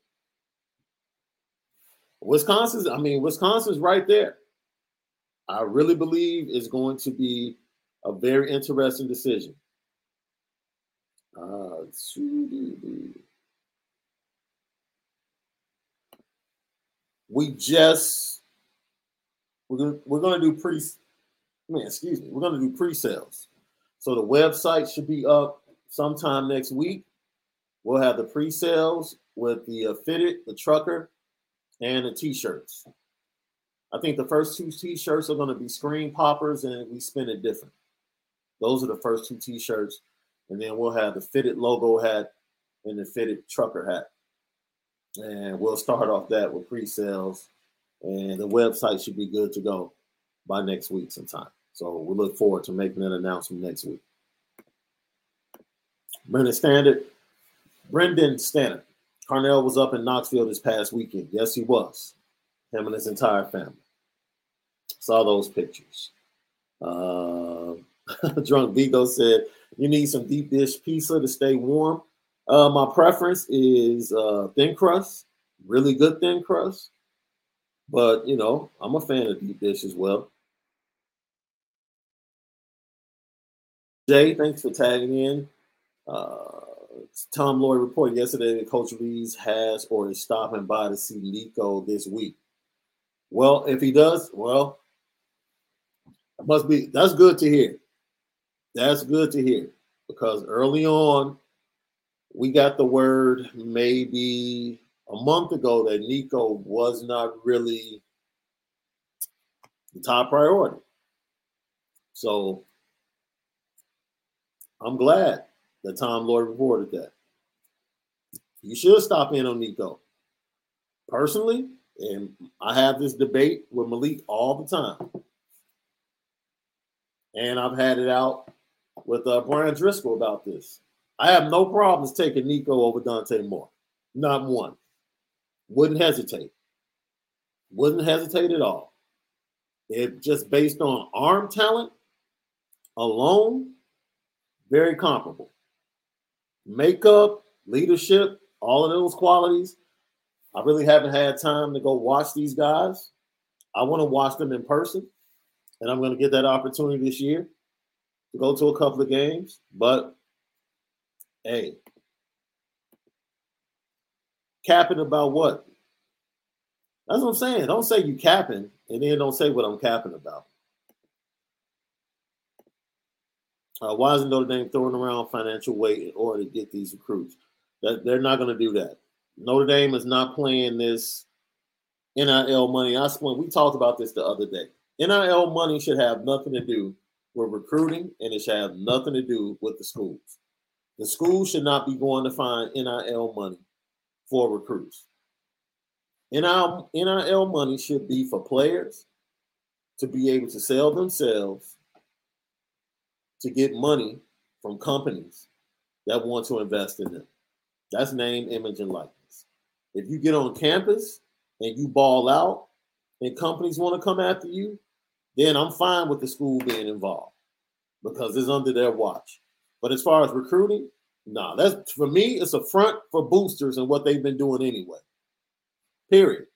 Wisconsin's, I mean, Wisconsin's right there. I really believe is going to be a very interesting decision. We just we're gonna we're gonna do pre I excuse me, we're gonna do pre-sales. So the website should be up sometime next week. We'll have the pre-sales with the uh, fitted, the trucker, and the t-shirts. I think the first two t-shirts are going to be screen poppers, and we spin it different. Those are the first two t-shirts, and then we'll have the fitted logo hat and the fitted trucker hat. And we'll start off that with pre-sales and the website should be good to go by next week sometime. So we look forward to making that announcement next week. Brendan standard brendan standard. Carnell was up in knoxville this past weekend. Yes he was. Him and his entire family. Saw those pictures. Uh, *laughs* drunk vigo said you need some deep dish pizza to stay warm uh, my preference is uh, thin crust, really good thin crust. But you know, I'm a fan of deep dish as well. Jay, thanks for tagging in. Uh, Tom Lloyd reported yesterday that Coach Rees has or is stopping by to see Nico this week. Well, if he does, well, must be that's good to hear. That's good to hear because early on we got the word maybe a month ago that Nico was not really the top priority. So I'm glad that Tom Lloyd reported that. You should stop in on Nico. Personally, and I have this debate with Malik all the time. And I've had it out with uh, Brian Driscoll about this. I have no problems taking Nico over Dante Moore. Not one. Wouldn't hesitate. Wouldn't hesitate at all. It just based on arm talent alone, very comparable. Makeup, leadership, all of those qualities. I really haven't had time to go watch these guys. I want to watch them in person, and I'm going to get that opportunity this year to go to a couple of games. But Hey, capping about what? That's what I'm saying. Don't say you capping and then don't say what I'm capping about. Uh, why isn't Notre Dame throwing around financial weight in order to get these recruits? That they're not going to do that. Notre Dame is not playing this NIL money. I spent, we talked about this the other day. NIL money should have nothing to do with recruiting, and it should have nothing to do with the schools. The school should not be going to find NIL money for recruits. NIL, NIL money should be for players to be able to sell themselves to get money from companies that want to invest in them. That's name, image, and likeness. If you get on campus and you ball out and companies want to come after you, then I'm fine with the school being involved because it's under their watch. But as far as recruiting, nah, that's for me, it's a front for boosters and what they've been doing anyway. Period.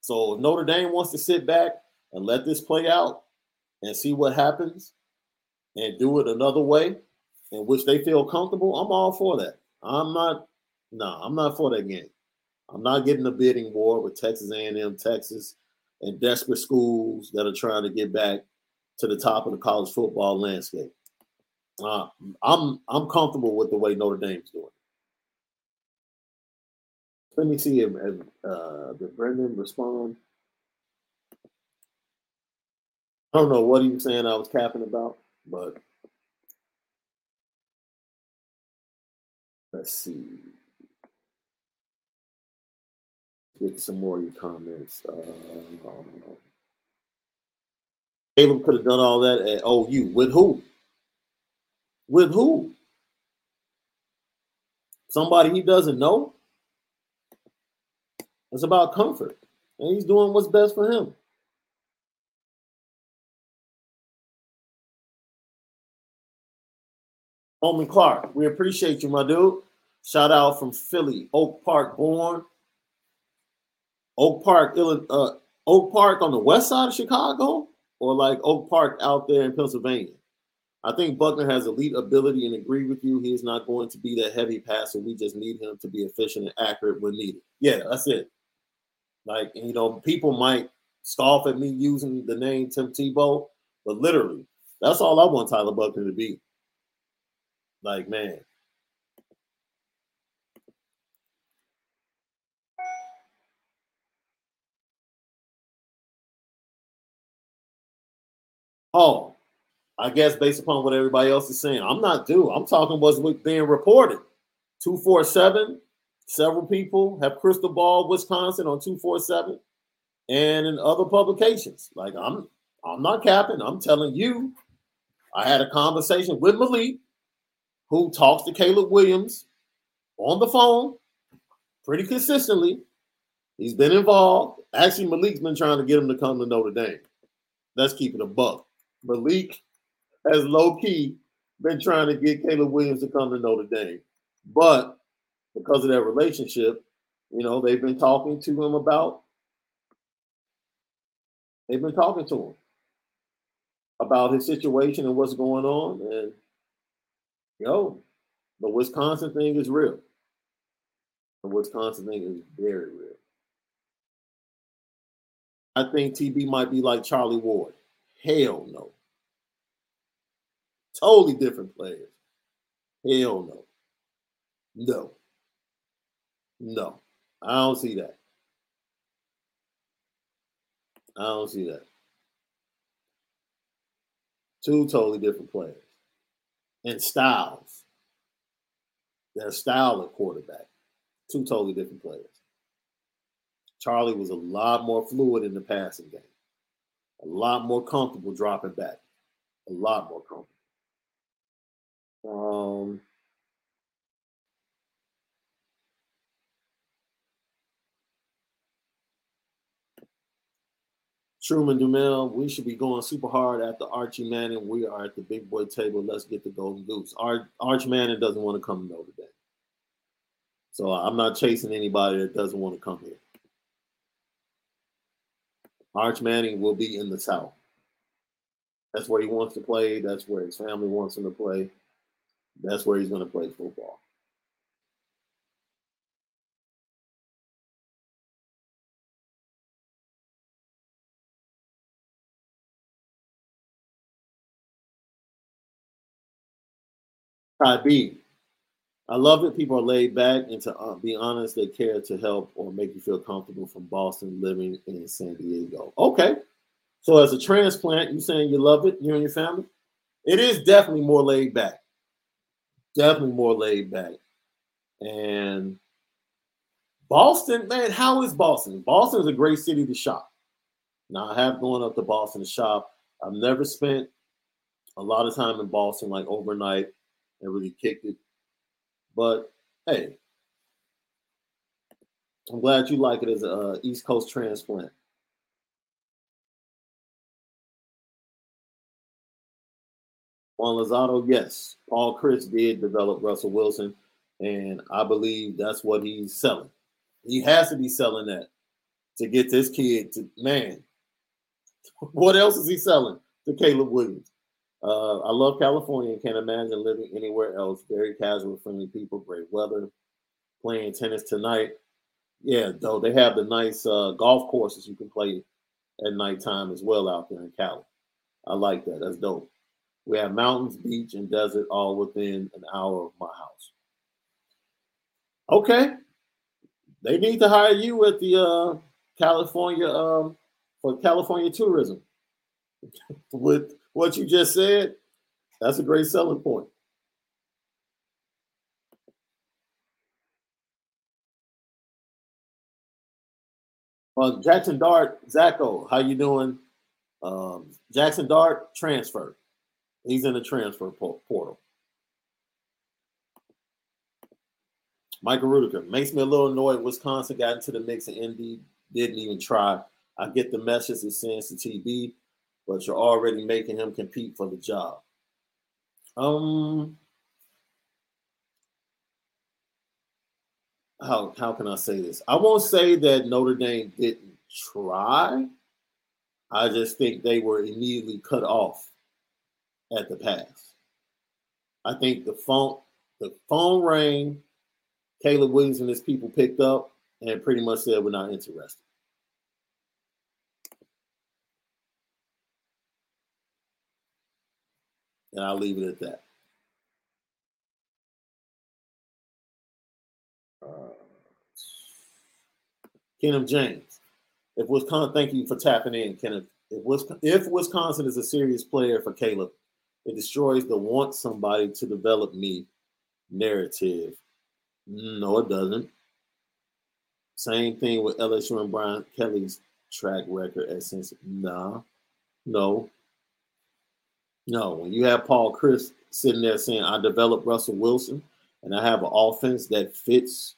So Notre Dame wants to sit back and let this play out and see what happens and do it another way in which they feel comfortable. I'm all for that. I'm not, no, nah, I'm not for that game. I'm not getting a bidding war with Texas A&M, Texas, and desperate schools that are trying to get back to the top of the college football landscape. Uh, I'm I'm comfortable with the way Notre Dame's doing. Let me see if, if uh, did Brendan respond. I don't know what he was saying I was capping about, but let's see. Get some more of your comments. Uh, Caleb could have done all that at OU. With who? With who? Somebody he doesn't know? It's about comfort. And he's doing what's best for him. Holman Clark, we appreciate you, my dude. Shout out from Philly, Oak Park born. Oak Park, uh, Oak Park on the west side of Chicago, or like Oak Park out there in Pennsylvania. I think Buchner has elite ability and agree with you. He is not going to be that heavy passer. We just need him to be efficient and accurate when needed. Yeah, that's it. Like, you know, people might scoff at me using the name Tim Tebow, but literally, that's all I want Tyler Buchner to be. Like, man. Oh, I guess based upon what everybody else is saying, I'm not due. I'm talking what's being reported. 247, several people have crystal ball Wisconsin on 247 and in other publications. Like I'm I'm not capping, I'm telling you. I had a conversation with Malik who talks to Caleb Williams on the phone pretty consistently. He's been involved. Actually, Malik's been trying to get him to come to Notre Dame. Let's keep it a buck. Malik has low key been trying to get Caleb Williams to come to Notre Dame. But because of that relationship, you know, they've been talking to him about, they've been talking to him about his situation and what's going on. And Yo, the Wisconsin thing is real. The Wisconsin thing is very real. I think TB might be like Charlie Ward. Hell no. Totally different players. Hell no. No. No. I don't see that. I don't see that. Two totally different players and Styles. Their style of quarterback. Two totally different players. Charlie was a lot more fluid in the passing game, a lot more comfortable dropping back, a lot more comfortable. Um, Truman Dumel, we should be going super hard after Archie Manning. We are at the big boy table. Let's get the golden goose. Ar- Arch Manning doesn't want to come to Notre Dame. So I'm not chasing anybody that doesn't want to come here. Arch Manning will be in the South. That's where he wants to play. That's where his family wants him to play. That's where he's going to play football. Ty B. I love it. People are laid back and to uh, be honest, they care to help or make you feel comfortable from Boston living in San Diego. Okay. So as a transplant, you saying you love it, you and your family? It is definitely more laid back. Definitely more laid back. And Boston, man, how is Boston? Boston is a great city to shop. Now I have gone up to Boston to shop. I've never spent a lot of time in Boston, like overnight and really kicked it. But hey, I'm glad you like it as a uh, East Coast transplant. Juan Lozado, yes, Paul Chryst did develop Russell Wilson, and I believe that's what he's selling. He has to be selling that to get this kid to man. *laughs* What else is he selling to Caleb Williams? Uh, I love California can't imagine living anywhere else. Very casual, friendly people, great weather. Playing tennis tonight. Yeah, though they have the nice uh, golf courses you can play at nighttime as well out there in Cali. I like that. That's dope. We have mountains, beach, and desert all within an hour of my house. Okay. They need to hire you at the uh, California um, for California tourism. *laughs* With what you just said, that's a great selling point. Uh, Jackson Dart, Zacho, how you doing? Um, Jackson Dart transfer. He's in the transfer portal. Michael Rudiger makes me a little annoyed. Wisconsin got into the mix and ND didn't even try. I get the message it sends to TB, but you're already making him compete for the job. Um, how how can I say this? I won't say that Notre Dame didn't try. I just think they were immediately cut off at the pass. I think the phone the phone rang, Caleb Williams and his people picked up and pretty much said we're not interested. And I'll leave it at that. Uh, Kenneth James. If Wisconsin, thank you for tapping in, Kenneth. If Wisconsin, if Wisconsin is a serious player for Caleb, it destroys the want somebody to develop me narrative. No, it doesn't. Same thing with LSU and Brian Kelly's track record at since nah, no. No, when you have Paul Chryst sitting there saying, I developed Russell Wilson and I have an offense that fits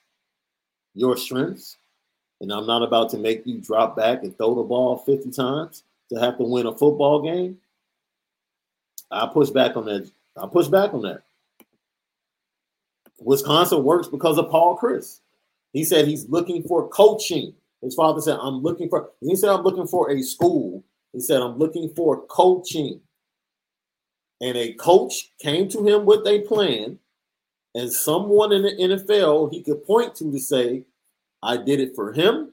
your strengths, and I'm not about to make you drop back and throw the ball 50 times to have to win a football game. I push back on that. I push back on that. Wisconsin works because of Paul Chryst. He said he's looking for coaching. His father said, I'm looking for, he said, I'm looking for a school. He said, I'm looking for coaching. And a coach came to him with a plan, and someone in the NFL he could point to to say, I did it for him,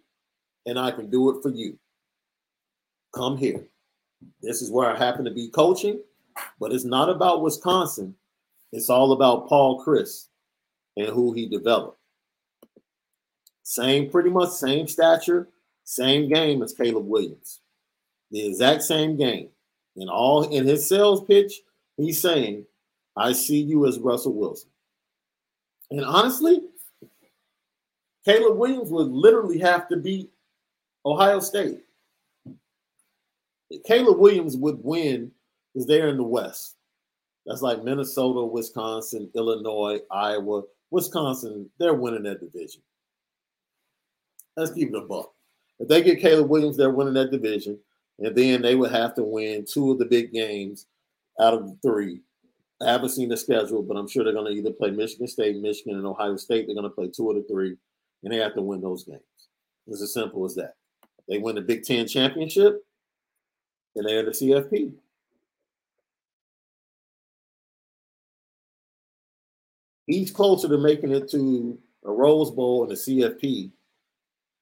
and I can do it for you. Come here. This is where I happen to be coaching, but it's not about Wisconsin. It's all about Paul Chryst and who he developed. Same, pretty much same stature, same game as Caleb Williams. The exact same game. In all in his sales pitch, he's saying, I see you as Russell Wilson. And honestly, Caleb Williams would literally have to beat Ohio State. Caleb Williams would win because they're in the West. That's like Minnesota, Wisconsin, Illinois, Iowa, Wisconsin. They're winning that division. Let's keep it a buck. If they get Caleb Williams, they're winning that division, and then they would have to win two of the big games out of the three. I haven't seen the schedule, but I'm sure they're going to either play Michigan State, Michigan, and Ohio State. They're going to play two of the three, and they have to win those games. It's as simple as that. They win the Big Ten championship, and they're the CFP. He's closer to making it to a Rose Bowl and a CFP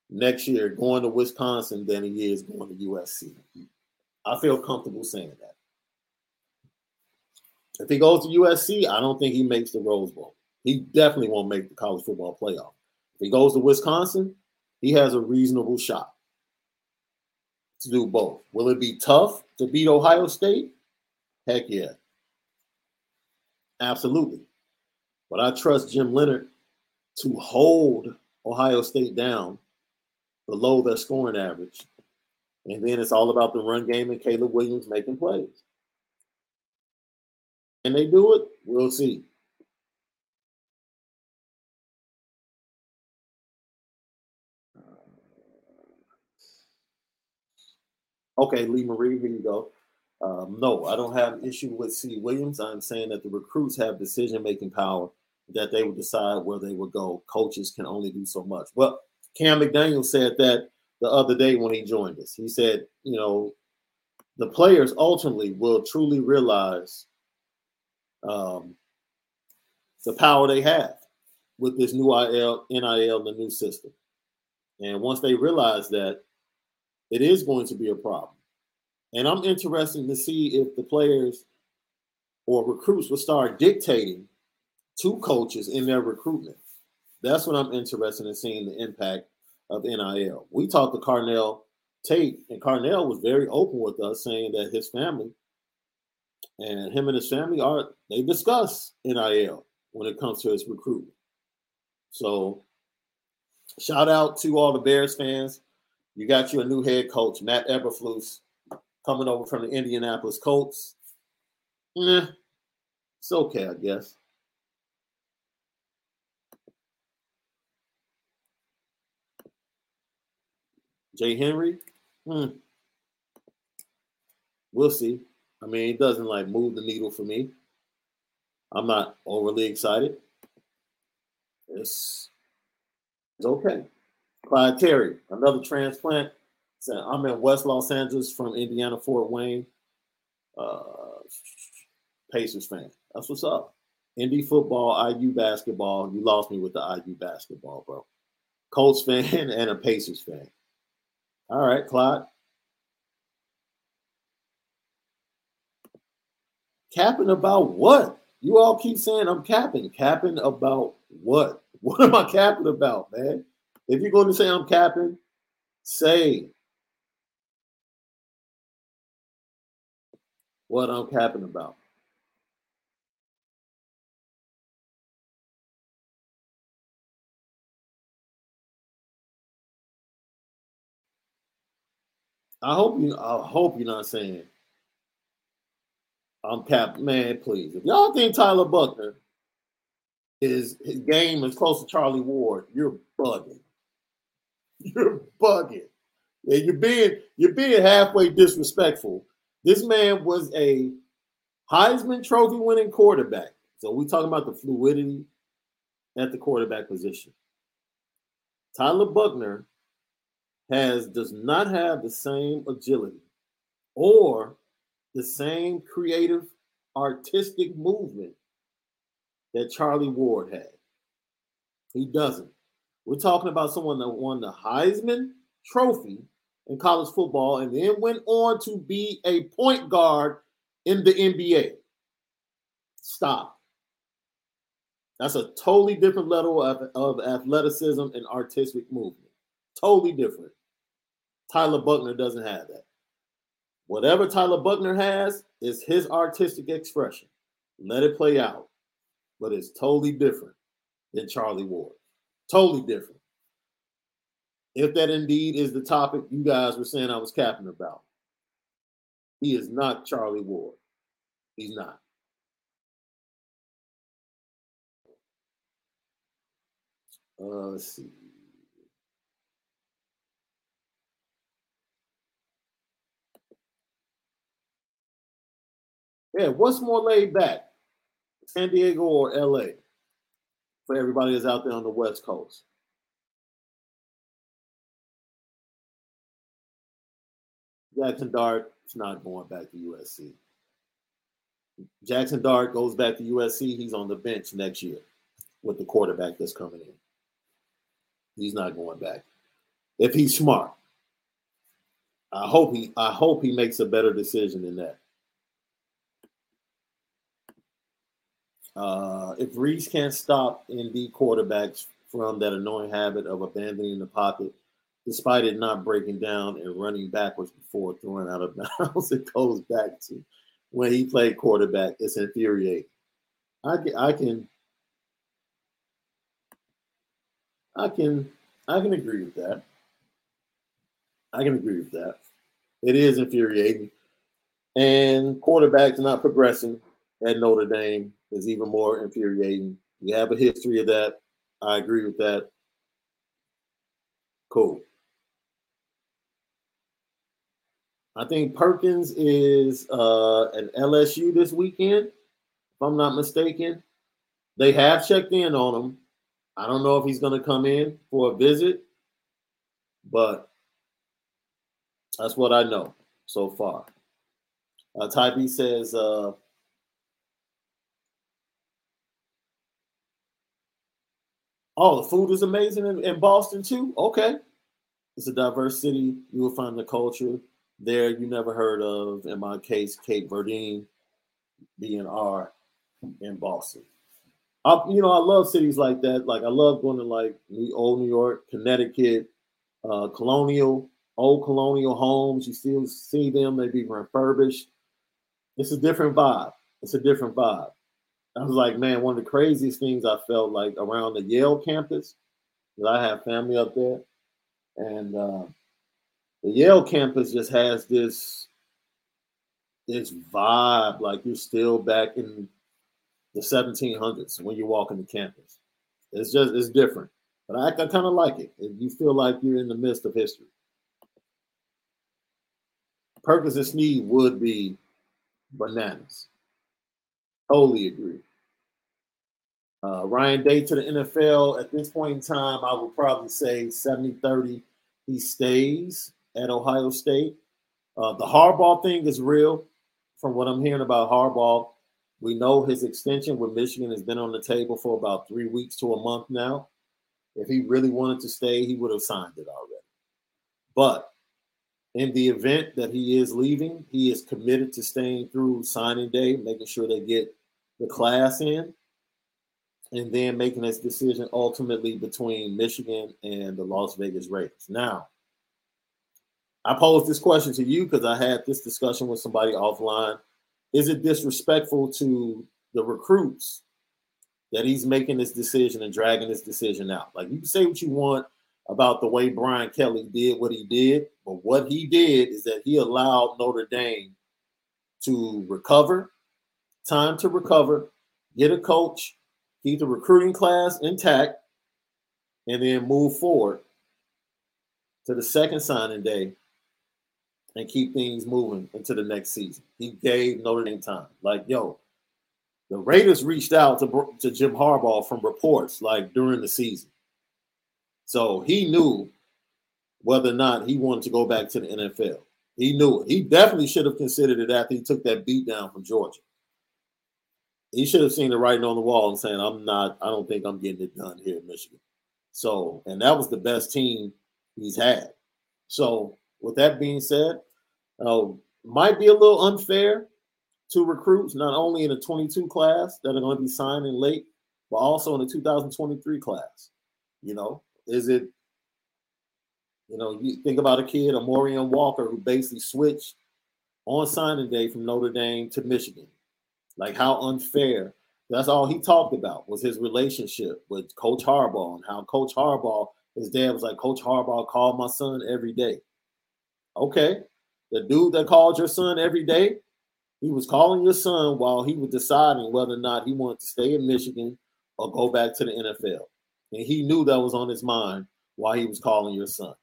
next year going to Wisconsin than he is going to USC. I feel comfortable saying that. If he goes to USC, I don't think he makes the Rose Bowl. He definitely won't make the college football playoff. If he goes to Wisconsin, he has a reasonable shot to do both. Will it be tough to beat Ohio State? Heck yeah. Absolutely. But I trust Jim Leonhard to hold Ohio State down below their scoring average. And then it's all about the run game and Caleb Williams making plays. Can they do it? We'll see. Okay, Lee Marie, here you go. Um, no, I don't have an issue with C. Williams. I'm saying that the recruits have decision making power, that they will decide where they will go. Coaches can only do so much. Well, Cam McDaniel said that the other day when he joined us. He said, you know, the players ultimately will truly realize um, the power they have with this new IL, NIL, the new system. And once they realize that, it is going to be a problem. And I'm interested to see if the players or recruits will start dictating to coaches in their recruitment. That's what I'm interested in seeing the impact of NIL. We talked to Carnell Tate, and Carnell was very open with us, saying that his family and him and his family are they discuss NIL when it comes to his recruitment. So, shout out to all the Bears fans. You got you a new head coach, Matt Eberflus, coming over from the Indianapolis Colts. Eh, it's okay, I guess. Jay Henry, hmm. we'll see. I mean, it doesn't like move the needle for me. I'm not overly excited. It's, it's okay. Clyde Terry, another transplant. I'm in West Los Angeles from Indiana, Fort Wayne. Uh, Pacers fan. That's what's up. Indy football, IU basketball. You lost me with the IU basketball, bro. Colts *laughs* fan and a Pacers fan. All right, Clyde. Capping about what? You all keep saying I'm capping. Capping about what? *laughs* What am I capping about, man? If you're going to say I'm capping, say what I'm capping about. I hope you. I hope you're not saying I'm cap. Man, please. If y'all think Tyler Buchner is his game is close to Charlie Ward, you're bugging. *laughs* You're bugging. Yeah, you're being you're being halfway disrespectful. This man was a Heisman Trophy winning quarterback. So we talking about the fluidity at the quarterback position. Tyler Buchner has does not have the same agility or the same creative artistic movement that Charlie Ward had. He doesn't. We're talking about someone that won the Heisman Trophy in college football and then went on to be a point guard in the NBA. Stop. That's a totally different level of, of athleticism and artistic movement. Totally different. Tyler Buchner doesn't have that. Whatever Tyler Buchner has is his artistic expression. Let it play out. But it's totally different than Charlie Ward. Totally different. If that indeed is the topic you guys were saying I was capping about, he is not Charlie Ward. He's not. Uh, let's see. Yeah, what's more laid back, San Diego or LA? For everybody that's out there on the West Coast. Jackson Dart is not going back to USC. Jackson Dart goes back to USC. He's on the bench next year with the quarterback that's coming in. He's not going back. If he's smart. I hope he I hope he makes a better decision than that. Uh, if Rees can't stop ND quarterbacks from that annoying habit of abandoning the pocket, despite it not breaking down and running backwards before throwing out of *laughs* bounds, it goes back to when he played quarterback. It's infuriating. I can, I can, I can, I can agree with that. I can agree with that. It is infuriating, and quarterbacks not progressing at Notre Dame is even more infuriating. You have a history of that. I agree with that. Cool. I think Perkins is uh, an LSU this weekend, if I'm not mistaken. They have checked in on him. I don't know if he's going to come in for a visit, but that's what I know so far. Uh, Tybee says uh, Oh, the food is amazing in, in Boston too. Okay, it's a diverse city. You will find the culture there you never heard of. In my case, Cape Verdean, BNR in Boston. I, you know, I love cities like that. Like I love going to like New Old New York, Connecticut, uh, colonial, old colonial homes. You still see them; they be refurbished. It's a different vibe. It's a different vibe. I was like, man, one of the craziest things I felt like around the Yale campus, because I have family up there, and uh, the Yale campus just has this this vibe, like you're still back in the 1700s when you walk into campus. It's just it's different, but I, I kind of like it. You feel like you're in the midst of history. Perkins and Snead would be bananas. Totally agree. Uh, Ryan Day to the NFL at this point in time, I would probably say 70 30. He stays at Ohio State. Uh, the Harbaugh thing is real. From what I'm hearing about Harbaugh, we know his extension with Michigan has been on the table for about three weeks to a month now. If he really wanted to stay, he would have signed it already. But in the event that he is leaving, he is committed to staying through signing day, making sure they get the class in, and then making his decision ultimately between Michigan and the Las Vegas Raiders. Now, I posed this question to you because I had this discussion with somebody offline. Is it disrespectful to the recruits that he's making this decision and dragging this decision out? Like you can say what you want about the way Brian Kelly did what he did, but what he did is that he allowed Notre Dame to recover, time to recover, get a coach, keep the recruiting class intact, and then move forward to the second signing day and keep things moving into the next season. He gave Notre Dame time. Like, yo, the Raiders reached out to, to Jim Harbaugh from reports like during the season. So he knew whether or not he wanted to go back to the NFL. He knew it. He definitely should have considered it after he took that beat down from Georgia. He should have seen the writing on the wall and saying, I'm not, I don't think I'm getting it done here in Michigan. So, and that was the best team he's had. So, with that being said, uh, might be a little unfair to recruits, not only in the 22 class that are going to be signing late, but also in the 2023 class. You know, is it, you know, you think about a kid, Amorion Walker, who basically switched on signing day from Notre Dame to Michigan. Like how unfair. That's all he talked about was his relationship with Coach Harbaugh and how Coach Harbaugh, his dad was like, Coach Harbaugh called my son every day. Okay, the dude that called your son every day, he was calling your son while he was deciding whether or not he wanted to stay in Michigan or go back to the NFL. And he knew that was on his mind while he was calling your son.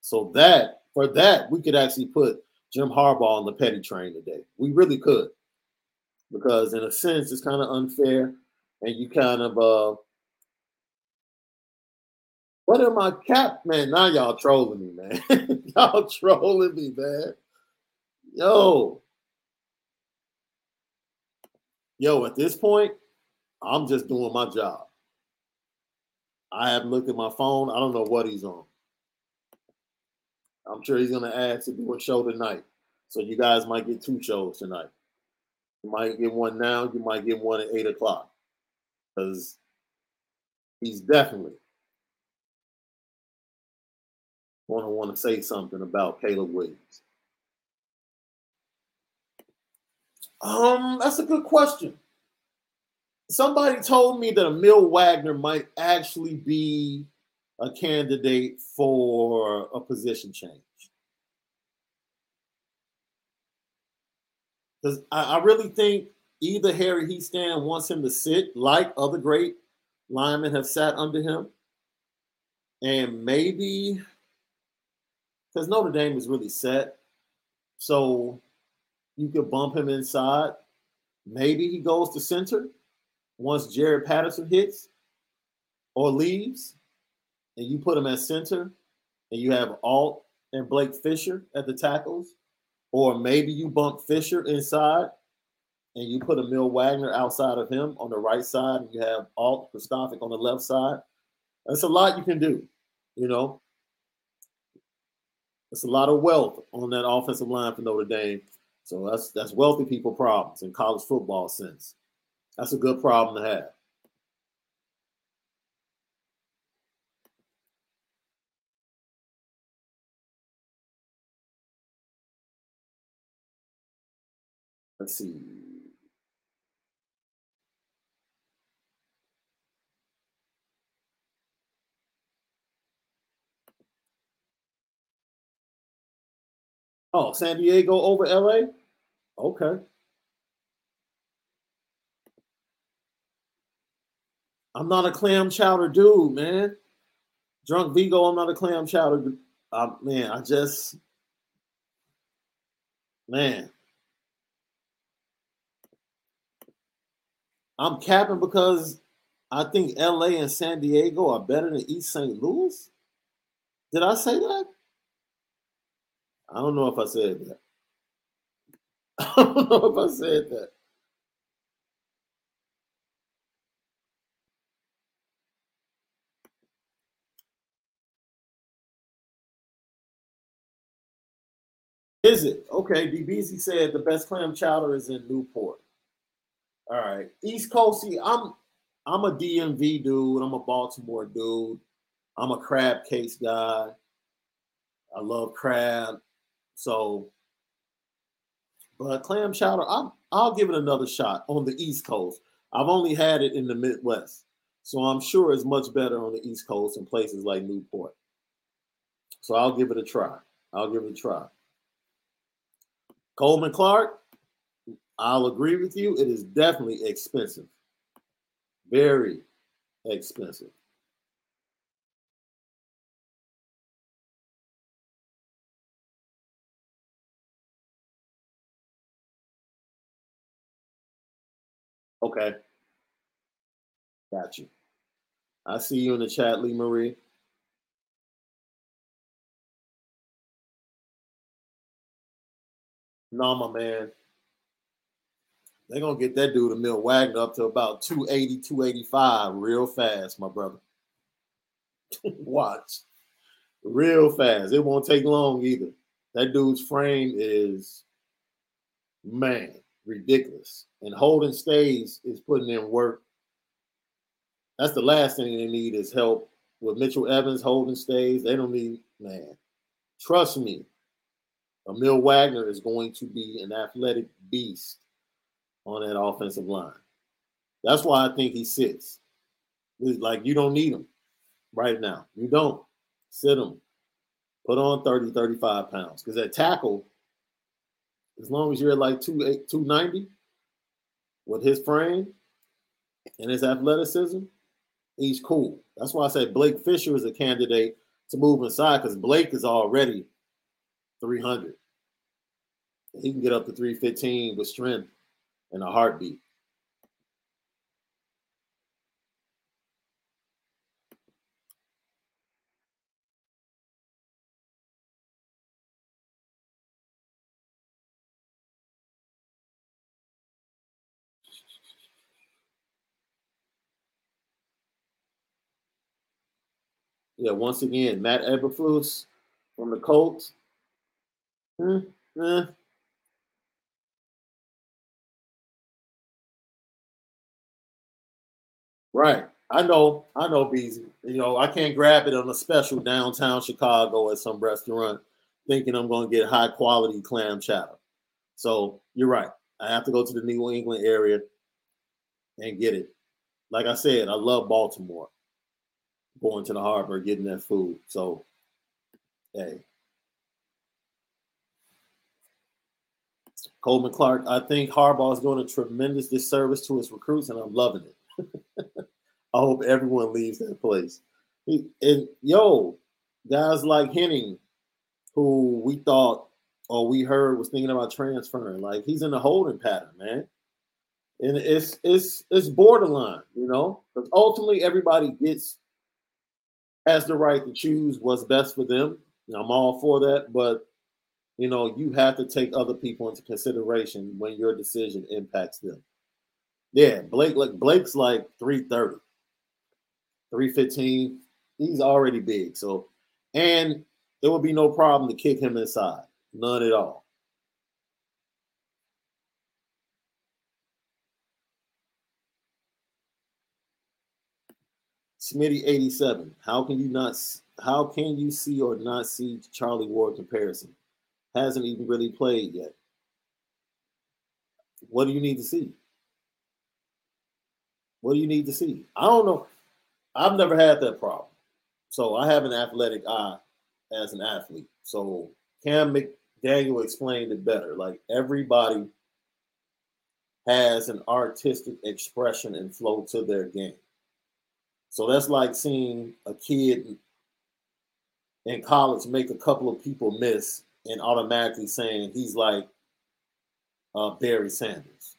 So that for that, we could actually put Jim Harbaugh on the petty train today. We really could. Because in a sense, it's kind of unfair. And you kind of uh what am I cap? Man, now y'all trolling me, man. *laughs* y'all trolling me, man. Yo. Yo, at this point, I'm just doing my job. I haven't looked at my phone. I don't know what he's on. I'm sure he's gonna ask to do a show tonight. So you guys might get two shows tonight. You might get one now, you might get one at eight o'clock. Because he's definitely going to want to say something about Caleb Williams? Um, that's a good question. Somebody told me that Emil Wagner might actually be a candidate for a position change. Because I, I, really think either Harry Hiestand wants him to sit like other great linemen have sat under him, and maybe because Notre Dame is really set. So you could bump him inside. Maybe he goes to center once Jarrett Patterson hits or leaves, and you put him at center, and you have Alt and Blake Fisher at the tackles. Or maybe you bump Fisher inside and you put Emil Wagner outside of him on the right side, and you have Alt Kristofic on the left side. That's a lot you can do, you know. It's a lot of wealth on that offensive line for Notre Dame. So that's that's wealthy people problems in college football sense. That's a good problem to have. Let's see. Oh, San Diego over LA? Okay. I'm not a clam chowder dude, man. Drunk Vigo, I'm not a clam chowder. Uh, man, I just, man. I'm capping because I think LA and San Diego are better than East St. Louis. Did I say that? I don't know if I said that. *laughs* I don't know if I said that. Is it? Okay, DBZ said the best clam chowder is in Newport. All right. East Coast, see, I'm I'm a DMV dude. I'm a Baltimore dude. I'm a crab case guy. I love crab. So, but clam chowder, I'm, I'll give it another shot on the East Coast. I've only had it in the Midwest. So I'm sure it's much better on the East Coast in places like Newport. So I'll give it a try. I'll give it a try. Coleman Clark, I'll agree with you. It is definitely expensive. Very expensive. Okay. Got you. I see you in the chat, Lee Marie. No, my man. They're gonna get that dude Emil Wagner up to about 280, 285 real fast, my brother. *laughs* Watch. Real fast. It won't take long either. That dude's frame is man, ridiculous. And Holden Staes is putting in work. That's the last thing they need is help with Mitchell Evans, Holden Staes. They don't need, man. Trust me, Emil Wagner is going to be an athletic beast on that offensive line. That's why I think he sits. like you don't need him right now. You don't sit him. Put on 30, 35 pounds. Because at tackle, as long as you're at like 290 with his frame and his athleticism, he's cool. That's why I say Blake Fisher is a candidate to move inside because Blake is already 300. He can get up to 315 with strength in a heartbeat. Yeah, once again, Matt Eberflus from the Colts. Eh, Right. I know, I know, Beezy. You know, I can't grab it on a special downtown Chicago at some restaurant thinking I'm going to get high quality clam chowder. So you're right. I have to go to the New England area and get it. Like I said, I love Baltimore. Going to the harbor, getting that food. So, hey. Coleman Clark, I think Harbaugh is doing a tremendous disservice to his recruits, and I'm loving it. *laughs* I hope everyone leaves that place. And yo, guys like Henning, who we thought or we heard was thinking about transferring, like he's in a holding pattern, man. And it's it's it's borderline, you know, because ultimately everybody gets has the right to choose what's best for them. I'm all for that, but you know, you have to take other people into consideration when your decision impacts them. Yeah, Blake like Blake's like 330, 315. He's already big. So and There would be no problem to kick him inside. None at all. Smitty 87. How can you not how can you see or not see Charlie Ward comparison? Hasn't even really played yet. What do you need to see? What do you need to see? I don't know. I've never had that problem. So I have an athletic eye as an athlete. So Cam McDaniel explained it better. Like everybody has an artistic expression and flow to their game. So that's like seeing a kid in college make a couple of people miss and automatically saying he's like uh, Barry Sanders.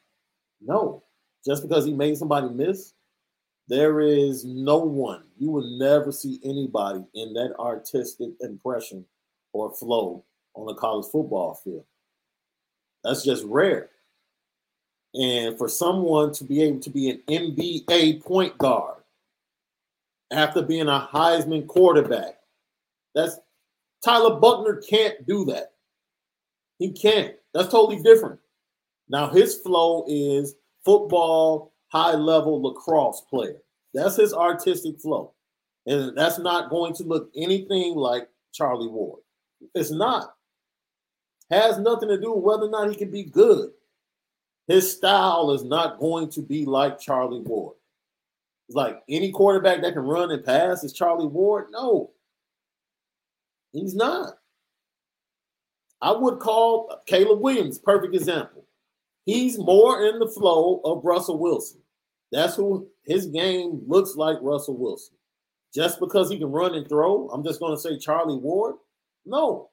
No, just because he made somebody miss, there is no one. You will never see anybody in that artistic impression or flow on a college football field. That's just rare. And for someone to be able to be an NBA point guard after being a Heisman quarterback, that's Tyler Buchner can't do that. He can't. That's totally different. Now his flow is football, high level lacrosse player. That's his artistic flow. And that's not going to look anything like Charlie Ward. It's not. Has nothing to do with whether or not he can be good. His style is not going to be like Charlie Ward. It's like any quarterback that can run and pass is Charlie Ward. No, he's not. I would call Caleb Williams perfect example. He's more in the flow of Russell Wilson. That's who his game looks like Russell Wilson. Just because he can run and throw, I'm just going to say Charlie Ward. No.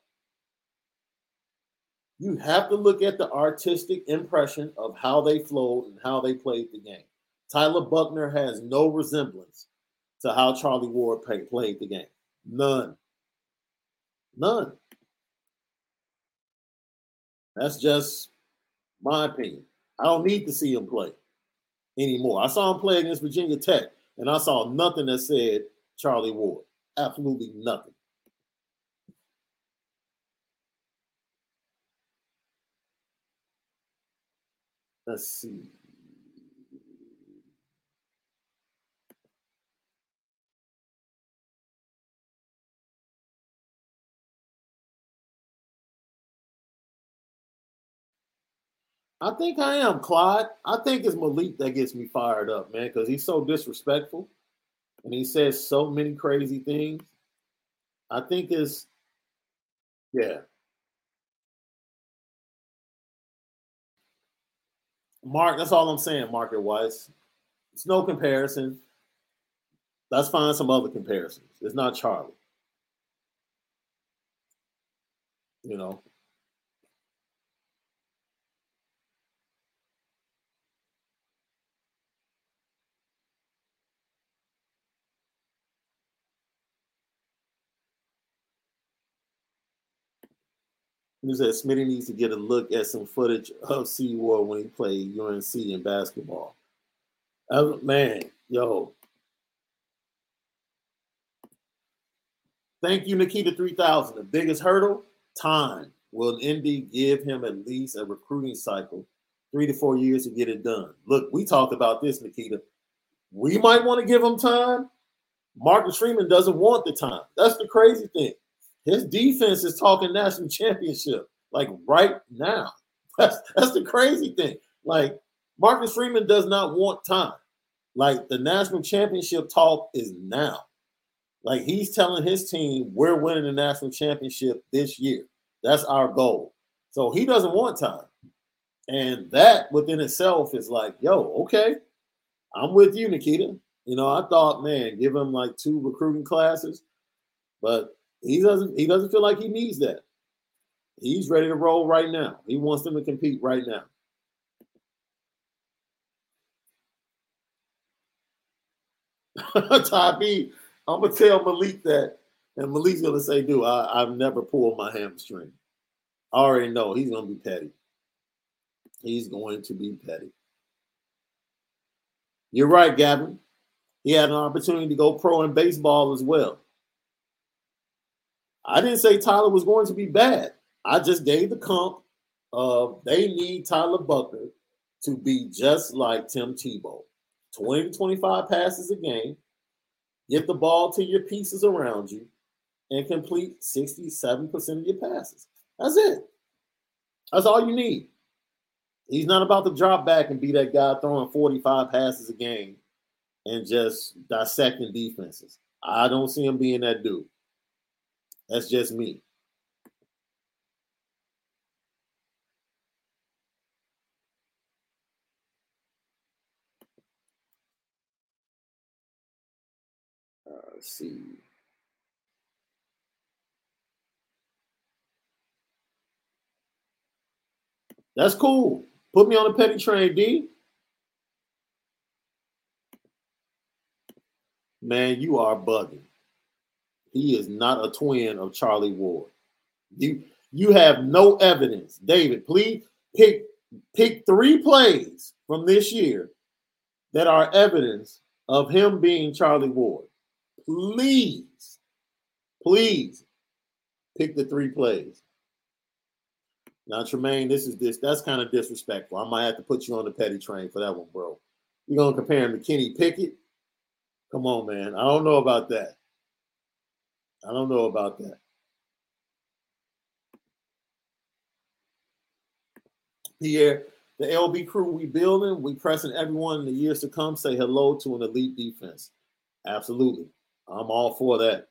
You have to look at the artistic impression of how they flowed and how they played the game. Tyler Buchner has no resemblance to how Charlie Ward play, played the game. None. None. That's just my opinion. I don't need to see him play anymore. I saw him play against Virginia Tech, and I saw nothing that said Charlie Ward. Absolutely nothing. Let's see. I think I am, Clyde. I think it's Malik that gets me fired up, man, because he's so disrespectful and he says so many crazy things. I think it's, yeah. Mark, that's all I'm saying, market wise. It's no comparison. Let's find some other comparisons. It's not Charlie. You know, He said Smitty needs to get a look at some footage of Seward when he played UNC in basketball. Uh, man, yo. Thank you, Nikita 3000. The biggest hurdle? Time. Will ND give him at least a recruiting cycle, three to four years to get it done? Look, we talked about this, Nikita. We might want to give him time. Marcus Freeman doesn't want the time. That's the crazy thing. His defense is talking national championship like right now. *laughs* That's that's the crazy thing. Like Marcus Freeman does not want time. Like the national championship talk is now. Like he's telling his team, we're winning the national championship this year. That's our goal. So he doesn't want time. And that within itself is like, yo, okay, I'm with you, Nikita. You know, I thought, man, give him like two recruiting classes, but he doesn't he doesn't feel like he needs that. He's ready to roll right now. He wants them to compete right now. Ty B, I'm gonna tell Malik that, and Malik's gonna say, "Dude, I, I've never pulled my hamstring." I already know he's gonna be petty. He's going to be petty. You're right, Gavin. He had an opportunity to go pro in baseball as well. I didn't say Tyler was going to be bad. I just gave the comp of they need Tyler Buchner to be just like Tim Tebow 20 to 25 passes a game, get the ball to your pieces around you, and complete 67% of your passes. That's it. That's all you need. He's not about to drop back and be that guy throwing 45 passes a game and just dissecting defenses. I don't see him being that dude. That's just me. Uh, let's see. That's cool. Put me on a petty train, D. Man, you are bugging. He is not a twin of Charlie Ward. You you have no evidence. David, please pick pick three plays from this year that are evidence of him being Charlie Ward. Please, please pick the three plays. Now, Tremaine, this is this. That's kind of disrespectful. I might have to put you on the petty train for that one, bro. You're gonna compare him to Kenny Pickett? Come on, man. I don't know about that. I don't know about that. Pierre, the uh, LB crew we building, we pressing everyone in the years to come say hello to an elite defense. Absolutely. I'm all for that.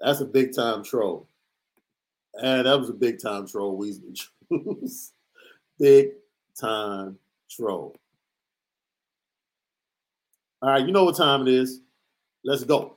That's a big time troll. And that was a big time troll, Weasley *laughs* big time troll. All right, you know what time it is. Let's go.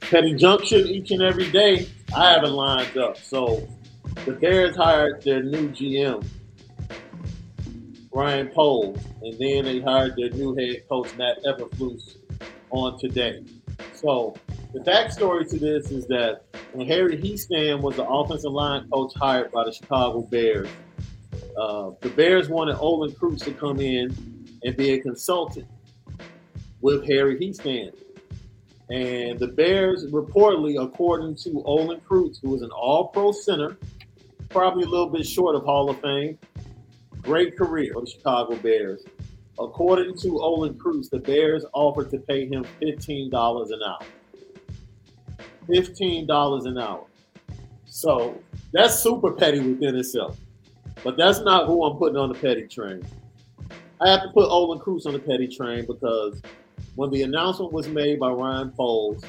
Petty Junction each and every day. I have it lined up. So the Bears hired their new GM, Ryan Poles, and then they hired their new head coach, Matt Eberflus, on today. So the backstory to this is that when Harry Hiestand was the offensive line coach hired by the Chicago Bears, uh, the Bears wanted Olin Kreutz to come in and be a consultant with Harry Hiestand. And the Bears reportedly, according to Olin Kreutz, who is an all-pro center, probably a little bit short of Hall of Fame, great career for the Chicago Bears. According to Olin Kreutz, the Bears offered to pay him $15 an hour. $15 an hour. So that's super petty within itself. But that's not who I'm putting on the petty train. I have to put Olin Kreutz on the petty train because when the announcement was made by Ryan Poles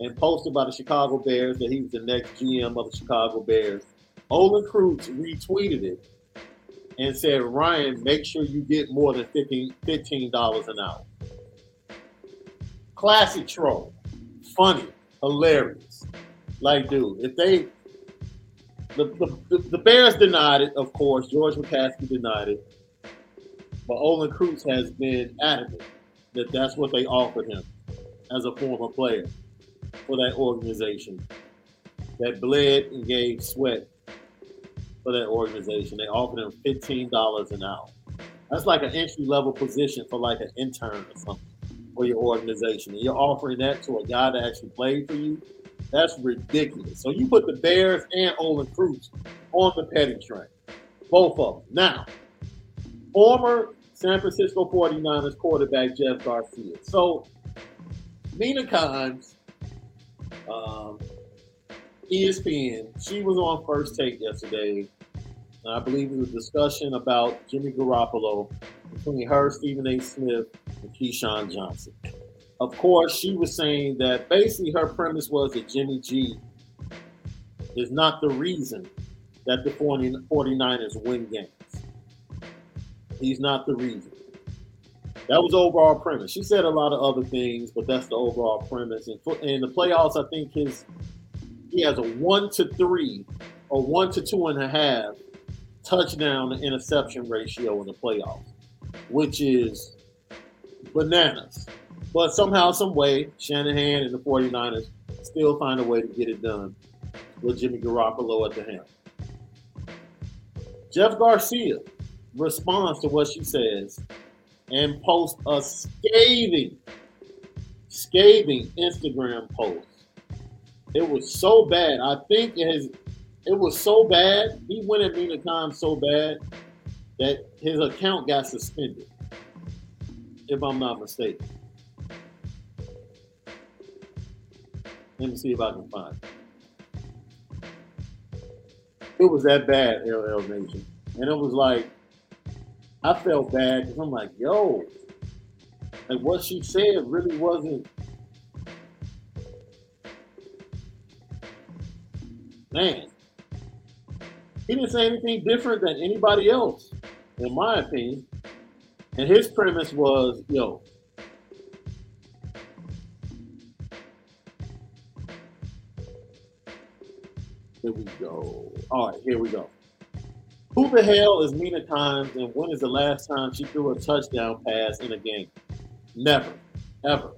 and posted by the Chicago Bears that he was the next GM of the Chicago Bears, Olin Kreutz retweeted it and said, Ryan, make sure you get more than 15 $15 an hour. Classic troll. Funny, hilarious. Like, dude, if they the, the, the, Bears denied it, of course. George McCaskey denied it. But Olin Kreutz has been adamant that that's what they offered him as a former player for that organization that bled and gave sweat for that organization. They offered him $15 an hour. That's like an entry level position for like an intern or something for your organization. And you're offering that to a guy that actually played for you. That's ridiculous. So you put the Bears and Olin Kreutz on the petty train. Both of them. Now, former San Francisco 49ers quarterback Jeff Garcia. So, Mina Kimes, um, ESPN, she was on first take yesterday. I believe it was a discussion about Jimmy Garoppolo between her, Stephen A. Smith, and Keyshawn Johnson. Of course, she was saying that basically her premise was that Jimmy G is not the reason that the 40 49ers win games. He's not the reason. That was overall premise. She said a lot of other things, but that's the overall premise. And in the playoffs, I think his he has a one to three or one to two and a half touchdown to interception ratio in the playoffs, which is bananas. But somehow, some way, Shanahan and the 49ers still find a way to get it done with Jimmy Garoppolo at the helm. Jeff Garcia responds to what she says and posts a scathing, scathing Instagram post. It was so bad. I think it has. It was so bad. He went at Mina Kimes so bad that his account got suspended. If I'm not mistaken. Let me see if I can find it. It was that bad, LL Nation. And it was like, I felt bad because I'm like, yo, like what she said really wasn't. Man, he didn't say anything different than anybody else, in my opinion. And his premise was, yo, Here we go. All right, here we go. Who the hell is Mina Kimes and when is the last time she threw a touchdown pass in a game? Never, ever.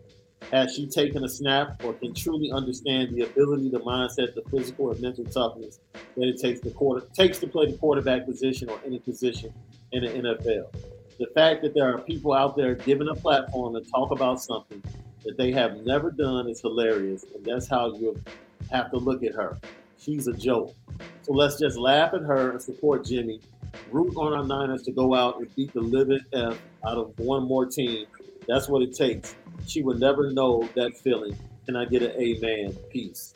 Has she taken a snap or can truly understand the ability, the mindset, the physical and mental toughness that it takes the quarter takes to play the quarterback position or any position in the NFL? The fact that there are people out there giving a platform to talk about something that they have never done is hilarious, and that's how you have to look at her. She's a joke. So let's just laugh at her and support Jimmy. Root on our Niners to go out and beat the living F out of one more team. That's what it takes. She would never know that feeling. Can I get an amen? Peace.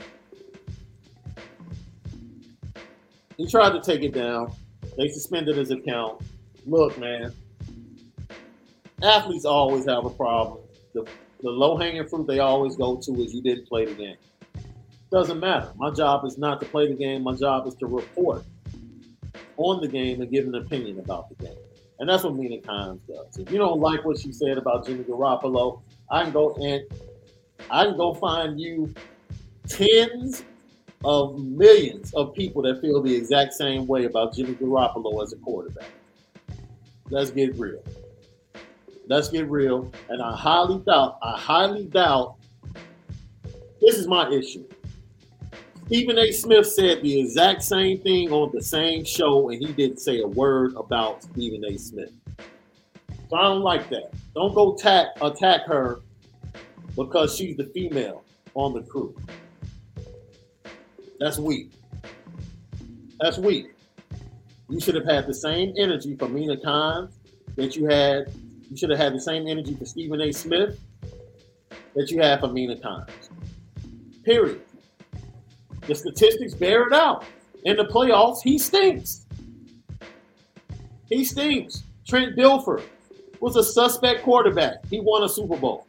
He tried to take it down. They suspended his account. Look, man, athletes always have a problem. The, the low hanging fruit they always go to is you didn't play the game. Doesn't matter. My job is not to play the game. My job is to report on the game and give an opinion about the game. And that's what Mina Kimes does. If you don't like what she said about Jimmy Garoppolo, I can go and I can go find you tens of millions of people that feel the exact same way about Jimmy Garoppolo as a quarterback. Let's get real. Let's get real. And I highly doubt, I highly doubt this is my issue. Stephen A. Smith said the exact same thing on the same show, and he didn't say a word about Stephen A. Smith. So I don't like that. Don't go attack attack her because she's the female on the crew. That's weak. That's weak. You should have had the same energy for Mina Khan that you had. You should have had the same energy for Stephen A. Smith that you had for Mina Khan. Period. The statistics bear it out. In the playoffs, he stinks. He stinks. Trent Dilfer was a suspect quarterback. He won a Super Bowl.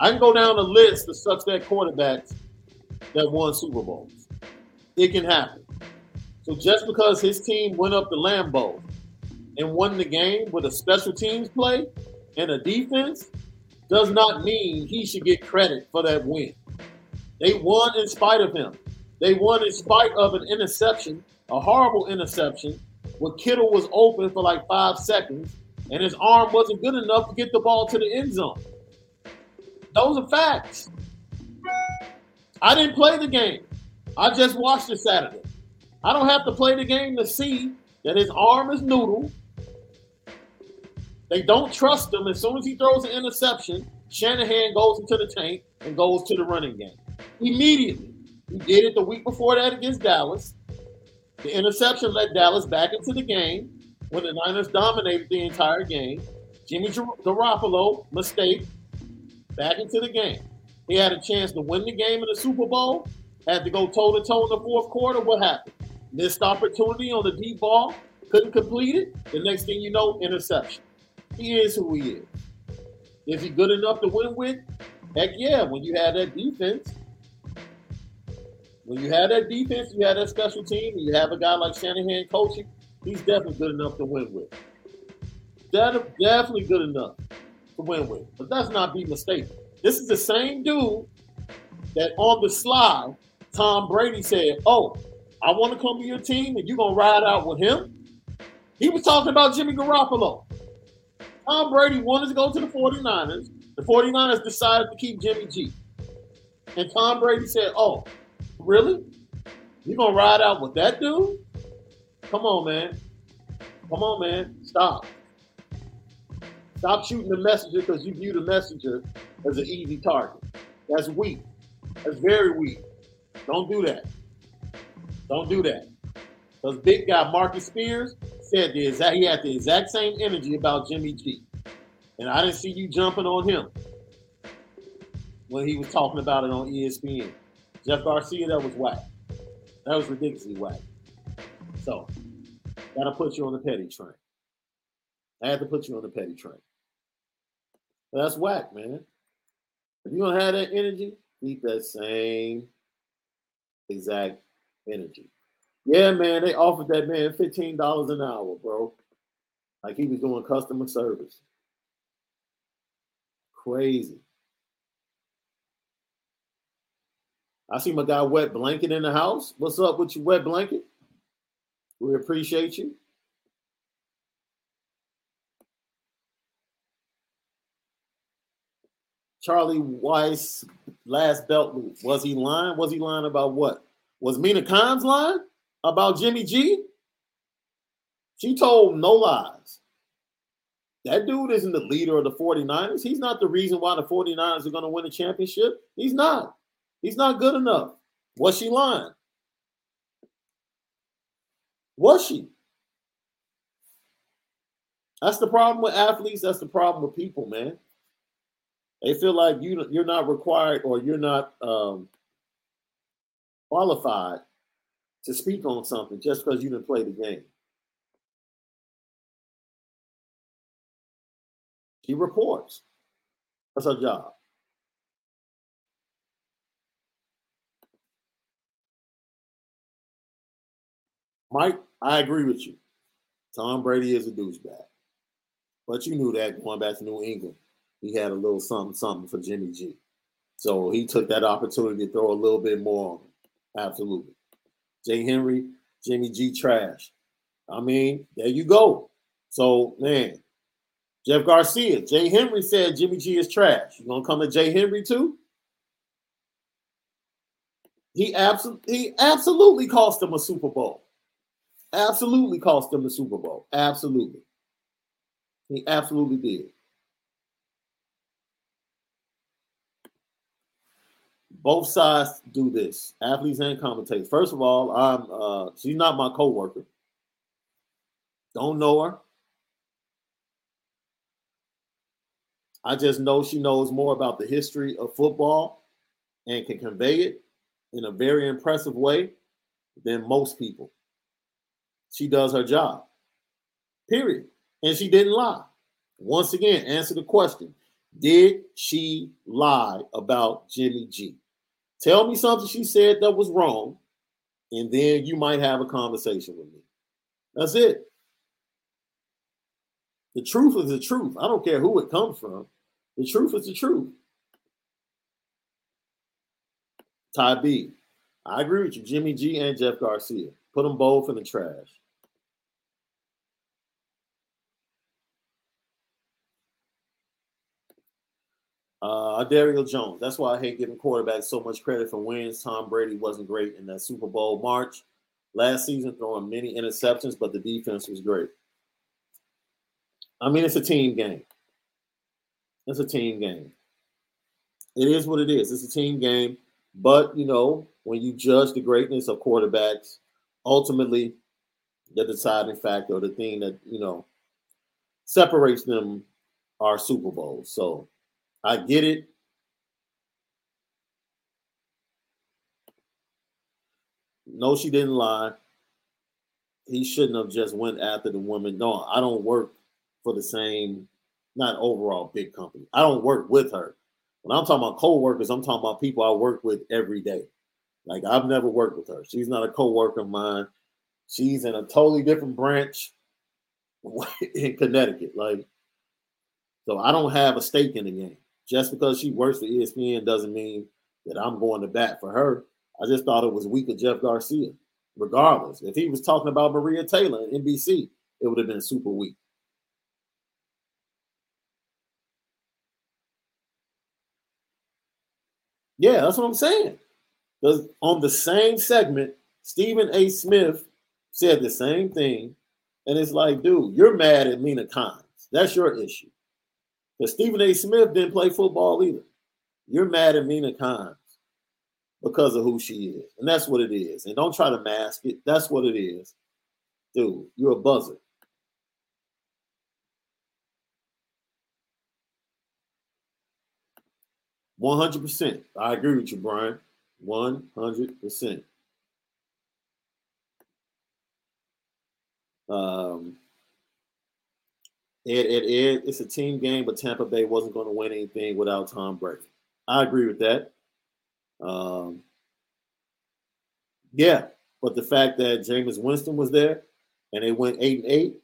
I can go down the list of suspect quarterbacks that won Super Bowls. It can happen. So just because his team went up the Lambeau and won the game with a special teams play and a defense does not mean he should get credit for that win. They won in spite of him. They won in spite of an interception, a horrible interception, where Kittle was open for like five seconds and his arm wasn't good enough to get the ball to the end zone. Those are facts. I didn't play the game. I just watched it Saturday. I don't have to play the game to see that his arm is noodle. They don't trust him. As soon as he throws an interception, Shanahan goes into the tank and goes to the running game immediately. He did it the week before that against Dallas. The interception led Dallas back into the game when the Niners dominated the entire game. Jimmy Garoppolo, mistake, back into the game. He had a chance to win the game in the Super Bowl, had to go toe to toe in the fourth quarter. What happened? Missed opportunity on the deep ball, couldn't complete it. The next thing you know, interception. He is who he is. Is he good enough to win with? Heck yeah, when you have that defense when you have that defense, you have that special team, and you have a guy like Shanahan coaching, he's definitely good enough to win with. That definitely good enough to win with. But let's not be mistaken. This is the same dude that on the slide, Tom Brady said, Oh, I want to come to your team and you're to ride out with him. He was talking about Jimmy Garoppolo. Tom Brady wanted to go to the 49ers. The 49ers decided to keep Jimmy G. And Tom Brady said, Oh, really? You gonna ride out with that dude? Come on, man. Come on, man. Stop. Stop shooting the messenger because you view the messenger as an easy target. That's weak. That's very weak. Don't do that. Don't do that. Because big guy Marcus Spears said the exact he had the exact same energy about Jimmy G. And I didn't see you jumping on him when he was talking about it on ESPN. Jeff Garcia, that was whack. That was ridiculously whack. So, gotta put you on the petty train. I had to put you on the petty train. That's whack, man. If you don't have that energy, keep that same exact energy. Yeah, man, they offered that man $15 an hour, bro. Like he was doing customer service. Crazy. I see my guy Wet Blanket in the house. What's up with you, Wet Blanket? We appreciate you. Charlie Weis last belt loop. Was he lying? Was he lying about what? Was Mina Kimes lying about Jimmy G? She told no lies. That dude isn't the leader of the 49ers. He's not the reason why the 49ers are going to win a championship. He's not. He's not good enough. Was she lying? Was she? That's the problem with athletes. That's the problem with people, man. They feel like you you're not required or you're not um, qualified to speak on something just because you didn't play the game. She reports. That's her job. Mike, I agree with you. Tom Brady is a douchebag. But you knew that going back to New England. He had a little something, something for Jimmy G. So he took that opportunity to throw a little bit more on him. Absolutely. Jay Henry, Jimmy G trash. I mean, there you go. So, man, Jeff Garcia, Jay Henry said Jimmy G is trash. You gonna come to Jay Henry too? He absolutely he absolutely cost him a Super Bowl. Absolutely cost them the Super Bowl. Absolutely. He absolutely did. Both sides do this, athletes and commentators. First of all, I'm uh she's not my co-worker. Don't know her. I just know she knows more about the history of football and can convey it in a very impressive way than most people. She does her job. Period. And she didn't lie. Once again, answer the question Did she lie about Jimmy G? Tell me something she said that was wrong, and then you might have a conversation with me. That's it. The truth is the truth. I don't care who it comes from. The truth is the truth. Ty B. I agree with you. Jimmy G and Jeff Garcia. Put them both in the trash. Uh, Jones. That's why I hate giving quarterbacks so much credit for wins. Tom Brady wasn't great in that Super Bowl March last season, throwing many interceptions, but the defense was great. I mean, it's a team game. It's a team game. It is what it is. It's a team game. But, you know, when you judge the greatness of quarterbacks, ultimately the deciding factor or the thing that, you know, separates them are Super Bowls. So I get it. No, she didn't lie. He shouldn't have just went after the woman. No, I don't work for the same, not overall big company. I don't work with her. When I'm talking about co-workers, I'm talking about people I work with every day. Like I've never worked with her. She's not a co-worker of mine. She's in a totally different branch *laughs* in Connecticut. Like, so I don't have a stake in the game. Just because she works for ESPN doesn't mean that I'm going to bat for her. I just thought it was weak of Jeff Garcia. Regardless, if he was talking about Maria Taylor and NBC, it would have been super weak. Yeah, that's what I'm saying. Because on the same segment, Stephen A. Smith said the same thing. And it's like, dude, you're mad at Mina Kimes. That's your issue. Because Stephen A. Smith didn't play football either. You're mad at Mina Kimes because of who she is. And that's what it is. And don't try to mask it. That's what it is. Dude, you're a buzzer. One hundred percent. I agree with you, Brian. One hundred percent. Um, Ed, Ed, Ed, it's a team game, but Tampa Bay wasn't going to win anything without Tom Brady. I agree with that. Um, yeah, but the fact that Jameis Winston was there and they went eight and eight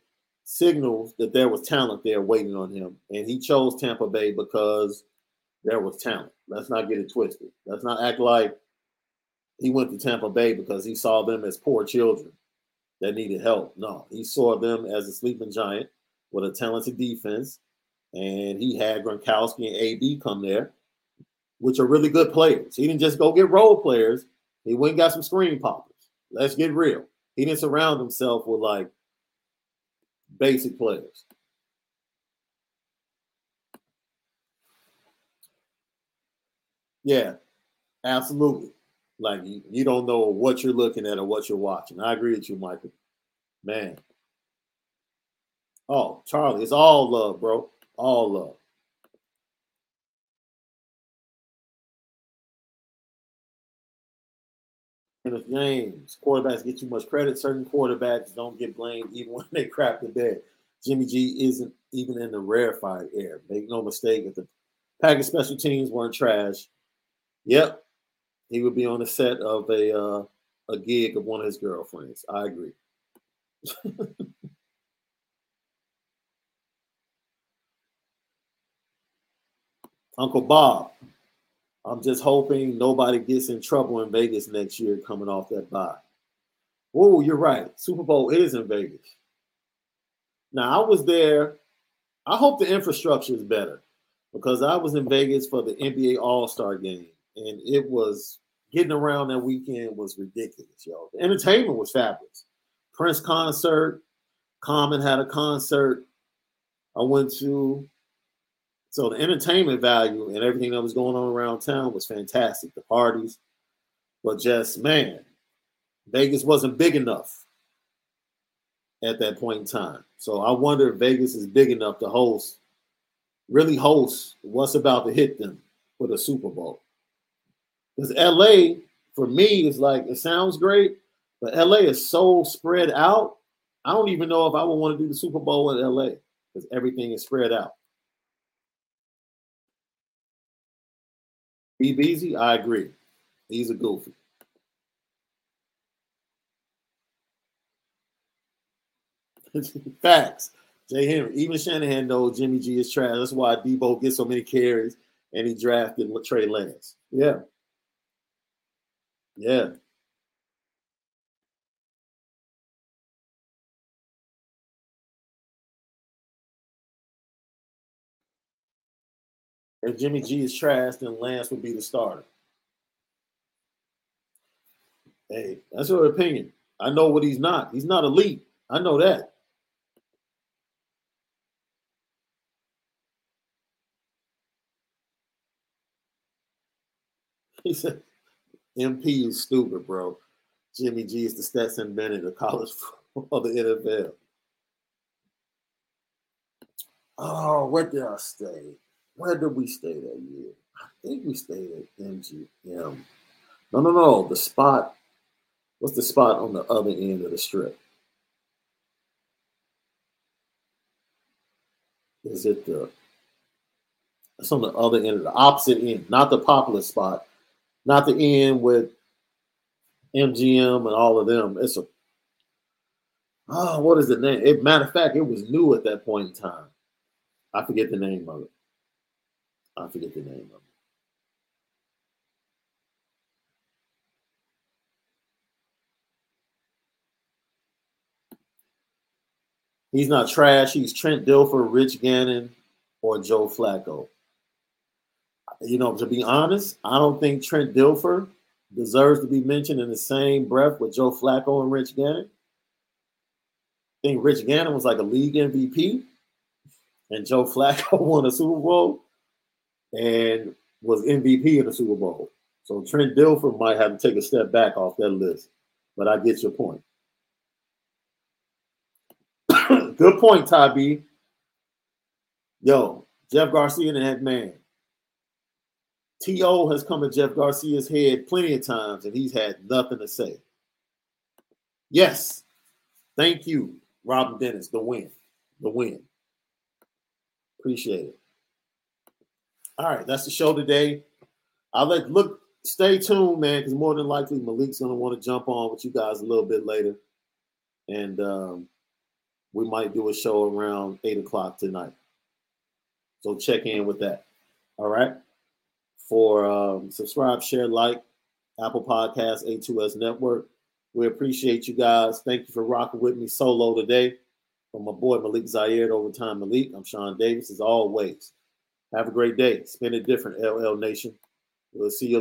signals that there was talent there waiting on him, and he chose Tampa Bay because there was talent. Let's not get it twisted. Let's not act like he went to Tampa Bay because he saw them as poor children that needed help. No, he saw them as a sleeping giant with a talented defense, and he had Gronkowski and AB come there, which are really good players. He didn't just go get role players. He went and got some screen poppers. Let's get real. He didn't surround himself with like basic players. Yeah, absolutely. Like you, you don't know what you're looking at or what you're watching. I agree with you, Michael. Man. Oh, Charlie, it's all love, bro. All love. Kenneth James, quarterbacks get too much credit. Certain quarterbacks don't get blamed even *laughs* when they crap the bed. Jimmy G isn't even in the rarefied air. Make no mistake, if the Packers special teams weren't trash, yep, he would be on the set of a uh, a gig of one of his girlfriends. I agree. *laughs* Uncle Bob, I'm just hoping nobody gets in trouble in Vegas next year coming off that bye. Oh, you're right. Super Bowl is in Vegas. Now, I was there. I hope the infrastructure is better because I was in Vegas for the NBA All Star game and it was getting around that weekend was ridiculous, yo. The entertainment was fabulous. Prince concert, Common had a concert. I went to so the entertainment value and everything that was going on around town was fantastic. The parties, but just man, Vegas wasn't big enough at that point in time. So I wonder if Vegas is big enough to host, really host what's about to hit them for the Super Bowl. Because LA, for me, is like it sounds great, but LA is so spread out. I don't even know if I would want to do the Super Bowl in LA because everything is spread out. Be Beasy, I agree. He's a goofy. *laughs* Facts. Jay Henry. Even Shanahan knows Jimmy G is trash. That's why Deebo gets so many carries and he drafted with Trey Lance. Yeah. Yeah. If Jimmy G is trash, then Lance would be the starter. Hey, that's your opinion. I know what he's not. He's not elite. I know that. *laughs* He said, MP is stupid, bro. Jimmy G is the Stetson Bennett of college football, *laughs* the NFL. Oh, where did I stay? Where did we stay that year? I think we stayed at MGM. No, no, no. The spot. What's the spot on the other end of the strip? Is it the? It's on the other end, of the opposite end, not the popular spot, not the end with MGM and all of them. It's a oh, what is the name? It, matter of fact, it was new at that point in time. I forget the name of it. I forget the name of it. He's not trash. He's Trent Dilfer, Rich Gannon, or Joe Flacco. You know, to be honest, I don't think Trent Dilfer deserves to be mentioned in the same breath with Joe Flacco and Rich Gannon. I think Rich Gannon was like a league MVP, and Joe Flacco *laughs* won a Super Bowl and was MVP in the Super Bowl. So Trent Dilfer might have to take a step back off that list, but I get your point. *coughs* Good point, Ty B. Yo, Jeff Garcia and that man. T.O. has come at Jeff Garcia's head plenty of times and he's had nothing to say. Yes. Thank you, Robin Dennis. The win. The win. Appreciate it. All right, that's the show today. I'll let look, stay tuned, man, because more than likely Malik's gonna want to jump on with you guys a little bit later. And um, we might do a show around eight o'clock tonight. So check in with that. All right. For um, subscribe, share, like, Apple Podcast, A2S Network. We appreciate you guys. Thank you for rocking with me solo today. From my boy Malik Zaire, Overtime Malik. I'm Sean Davis, as always. Have a great day. Spend it different, LL Nation. We'll see you.